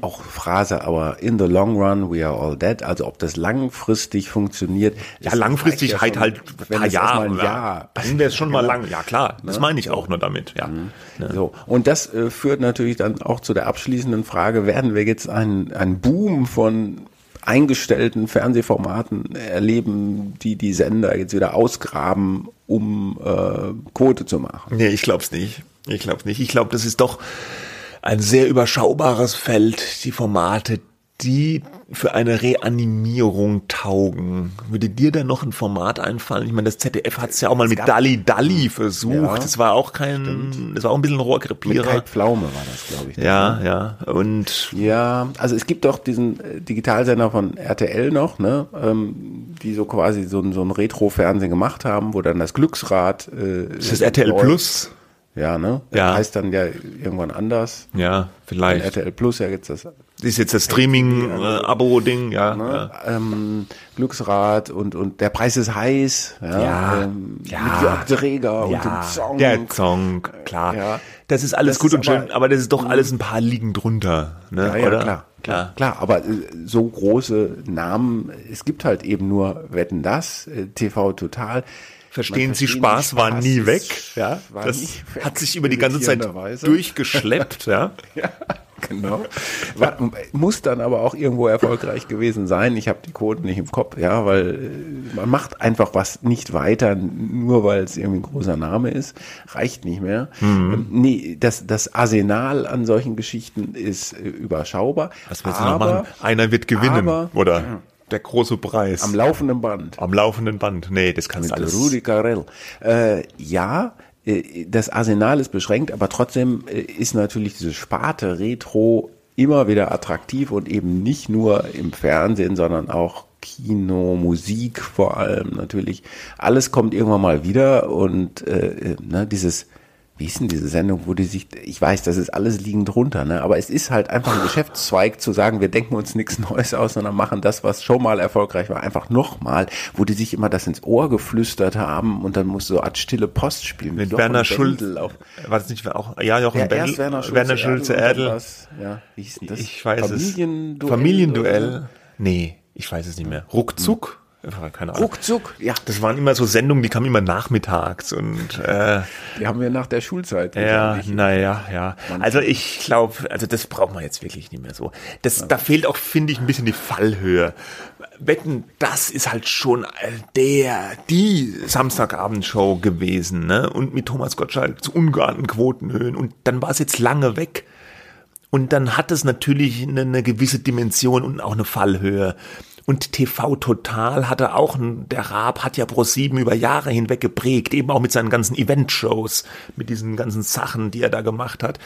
auch Phrase, aber in the long run we are all dead, also ob das langfristig funktioniert. Ja, langfristig reicht halt halt ein paar Jahre. ein ja. Jahr. Dann wäre es schon mal lang. Ja, klar, das meine ich auch nur damit. Ja. Ne? So, und das äh, führt natürlich dann auch zu der abschließenden Frage, werden wir jetzt einen, einen Boom von eingestellten Fernsehformaten erleben, die die Sender jetzt wieder ausgraben, um äh, Quote zu machen? Nee, ich glaub's nicht. Ich glaub's nicht. Ich glaube, das ist doch ein sehr überschaubares Feld, die Formate, die für eine Reanimierung taugen. Würde dir da noch ein Format einfallen? Ich meine, das ZDF hat es ja auch mal mit Dalli Dalli versucht. Ja, das war auch kein, das war auch ein bisschen Mit Rohrkrepierer. Kai Pflaume war das, glaube ich. Ja, ja. Und Ja, also es gibt doch diesen äh, Digitalsender von RTL noch, ne, ähm, die so quasi so, ein- so ein Retro-Fernsehen gemacht haben, wo dann das Glücksrad. Äh, ist das RTL läuft. Plus? Ja, ne? Ja. Heißt dann ja irgendwann anders. Ja, vielleicht. RTL Plus ja jetzt das Das ist jetzt das Streaming-Abo-Ding, ja. ne? ja. ähm, Glücksrad und und der Preis ist heiß, ja, Ja, ähm, ja. mit Jörg Dreger und dem Ja, Song. der Song, klar. Ja. Das ist alles Das gut ist und schön, aber- aber das ist doch alles ein paar liegen drunter, ne? Ja, ja, oder? klar, klar, klar. Aber äh, so große Namen, es gibt halt eben nur Wetten das, äh, TV Total. Verstehen Sie, Spaß Sie, war Spaß nie weg, ja. war Das nie weg, hat sich über die ganze Zeit durchgeschleppt, ja. Ja, genau. War, muss dann aber auch irgendwo erfolgreich gewesen sein. Ich habe die Quoten nicht im Kopf, ja, weil äh, man macht einfach was nicht weiter, nur weil es irgendwie ein großer Name ist. Reicht nicht mehr. Mhm. Ähm, Nee, das, das Arsenal an solchen Geschichten ist äh, überschaubar. Was willst du noch aber machen? Einer wird gewinnen, aber- oder? Der große Preis. Am laufenden Band. Am laufenden Band. Nee, das kannst du alles. Rudi Carell. Äh, ja, das Arsenal ist beschränkt, aber trotzdem äh, ist natürlich diese Sparte Retro immer wieder attraktiv und eben nicht nur im Fernsehen, sondern auch Kino, Musik vor allem natürlich. Alles kommt irgendwann mal wieder und äh, äh, ne, dieses wie ist denn diese Sendung, wo die sich, ich weiß, das ist alles liegend drunter, ne? aber es ist halt einfach ein Geschäftszweig zu sagen, wir denken uns nichts Neues aus, sondern machen das, was schon mal erfolgreich war, einfach nochmal, wo die sich immer das ins Ohr geflüstert haben und dann muss so Art stille Post spielen. Mit Werner Schulz. Bendel Auf, War das nicht auch, ja, Jochen ja, Bendel, Werner Schulze, Werner Schulze Erdl. was, Ja, wie hieß denn das? Ich weiß Familienduell es. Familienduell. oder? Nee, ich weiß es nicht mehr. Ruckzuck? Keine Ahnung. Ruckzuck, ja. Das waren immer so Sendungen, die kamen immer nachmittags und äh, Die haben wir nach der Schulzeit. ja, naja, ja. Also ich glaube, also das braucht man jetzt wirklich nicht mehr so. Das, Da fehlt auch, finde ich, ein bisschen die Fallhöhe. Wetten, das ist halt schon der, die Samstagabendshow gewesen, ne? Und mit Thomas Gottschalk zu ungeahnten Quotenhöhen. Und dann war es jetzt lange weg. Und dann hat es natürlich eine, eine gewisse Dimension und auch eine Fallhöhe. Und TV Total hatte auch, der Raab hat ja Pro7 über Jahre hinweg geprägt, eben auch mit seinen ganzen Event-Shows, mit diesen ganzen Sachen, die er da gemacht hat.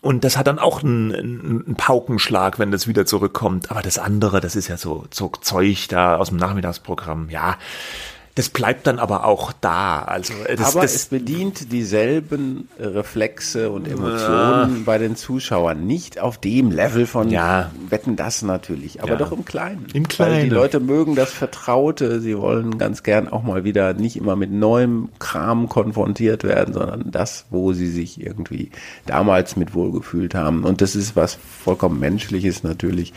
Und das hat dann auch einen, einen Paukenschlag, wenn das wieder zurückkommt. Aber das andere, das ist ja so, so Zeug da aus dem Nachmittagsprogramm. Ja, das bleibt dann aber auch da. Also äh, das, aber das, es bedient dieselben Reflexe und Emotionen ja. bei den Zuschauern. Nicht auf dem Level von ja. Wetten das natürlich, aber ja. doch im Kleinen. Im Kleinen. Weil die Leute mögen das Vertraute. Sie wollen ganz gern auch mal wieder nicht immer mit neuem Kram konfrontiert werden, sondern das, wo sie sich irgendwie damals mit wohlgefühlt haben. Und das ist was vollkommen Menschliches natürlich.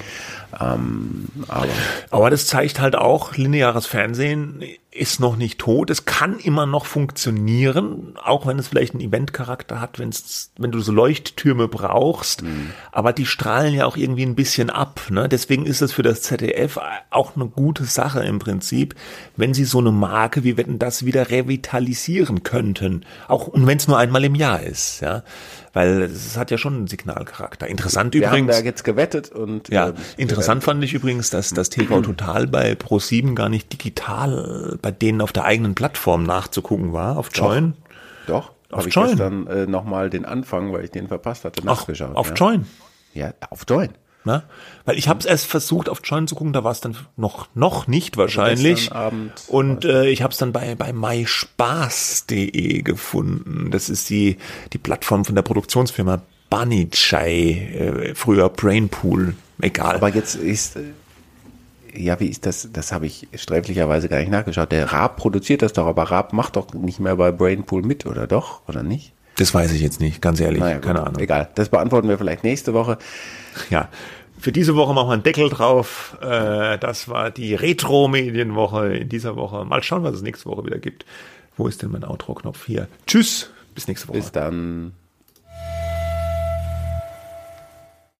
Ähm, aber, aber das zeigt halt auch, lineares Fernsehen ist noch nicht tot. Es kann immer noch funktionieren, auch wenn es vielleicht einen Eventcharakter hat, wenn's, wenn du so Leuchttürme brauchst. Mhm. Aber die strahlen ja auch irgendwie ein bisschen ab. Ne? Deswegen ist es für das ZDF auch eine gute Sache im Prinzip, wenn sie so eine Marke wie Wetten das wieder revitalisieren könnten. Auch und wenn es nur einmal im Jahr ist. Ja weil es hat ja schon einen Signalcharakter. Interessant Wir übrigens. Wir haben da jetzt gewettet und ja, äh, interessant fand ich übrigens, dass das TV Total bei Pro7 gar nicht digital bei denen auf der eigenen Plattform nachzugucken war auf Join. Doch. Auf Habe ich Join. gestern äh, nochmal den Anfang, weil ich den verpasst hatte, nachgeschaut. Ach, auf ja. Join. Ja, auf Join. Na? Weil ich habe es erst versucht auf Join zu gucken, da war es dann noch noch nicht wahrscheinlich. Also und äh, ich habe es dann bei bei myspaß.de gefunden. Das ist die die Plattform von der Produktionsfirma Bunny Chai, äh, früher Brainpool. Egal. Aber jetzt ist äh, ja, wie ist das? Das habe ich sträflicherweise gar nicht nachgeschaut. Der Raab produziert das doch, aber Raab macht doch nicht mehr bei Brainpool mit, oder doch? Oder nicht? Das weiß ich jetzt nicht, ganz ehrlich. Naja, Keine Ahnung. Egal. Das beantworten wir vielleicht nächste Woche. Ja. Für diese Woche machen wir einen Deckel drauf. Äh, das war die Retro-Medienwoche in dieser Woche. Mal schauen, was es nächste Woche wieder gibt. Wo ist denn mein Outro-Knopf hier? Tschüss. Bis nächste Woche. Bis dann.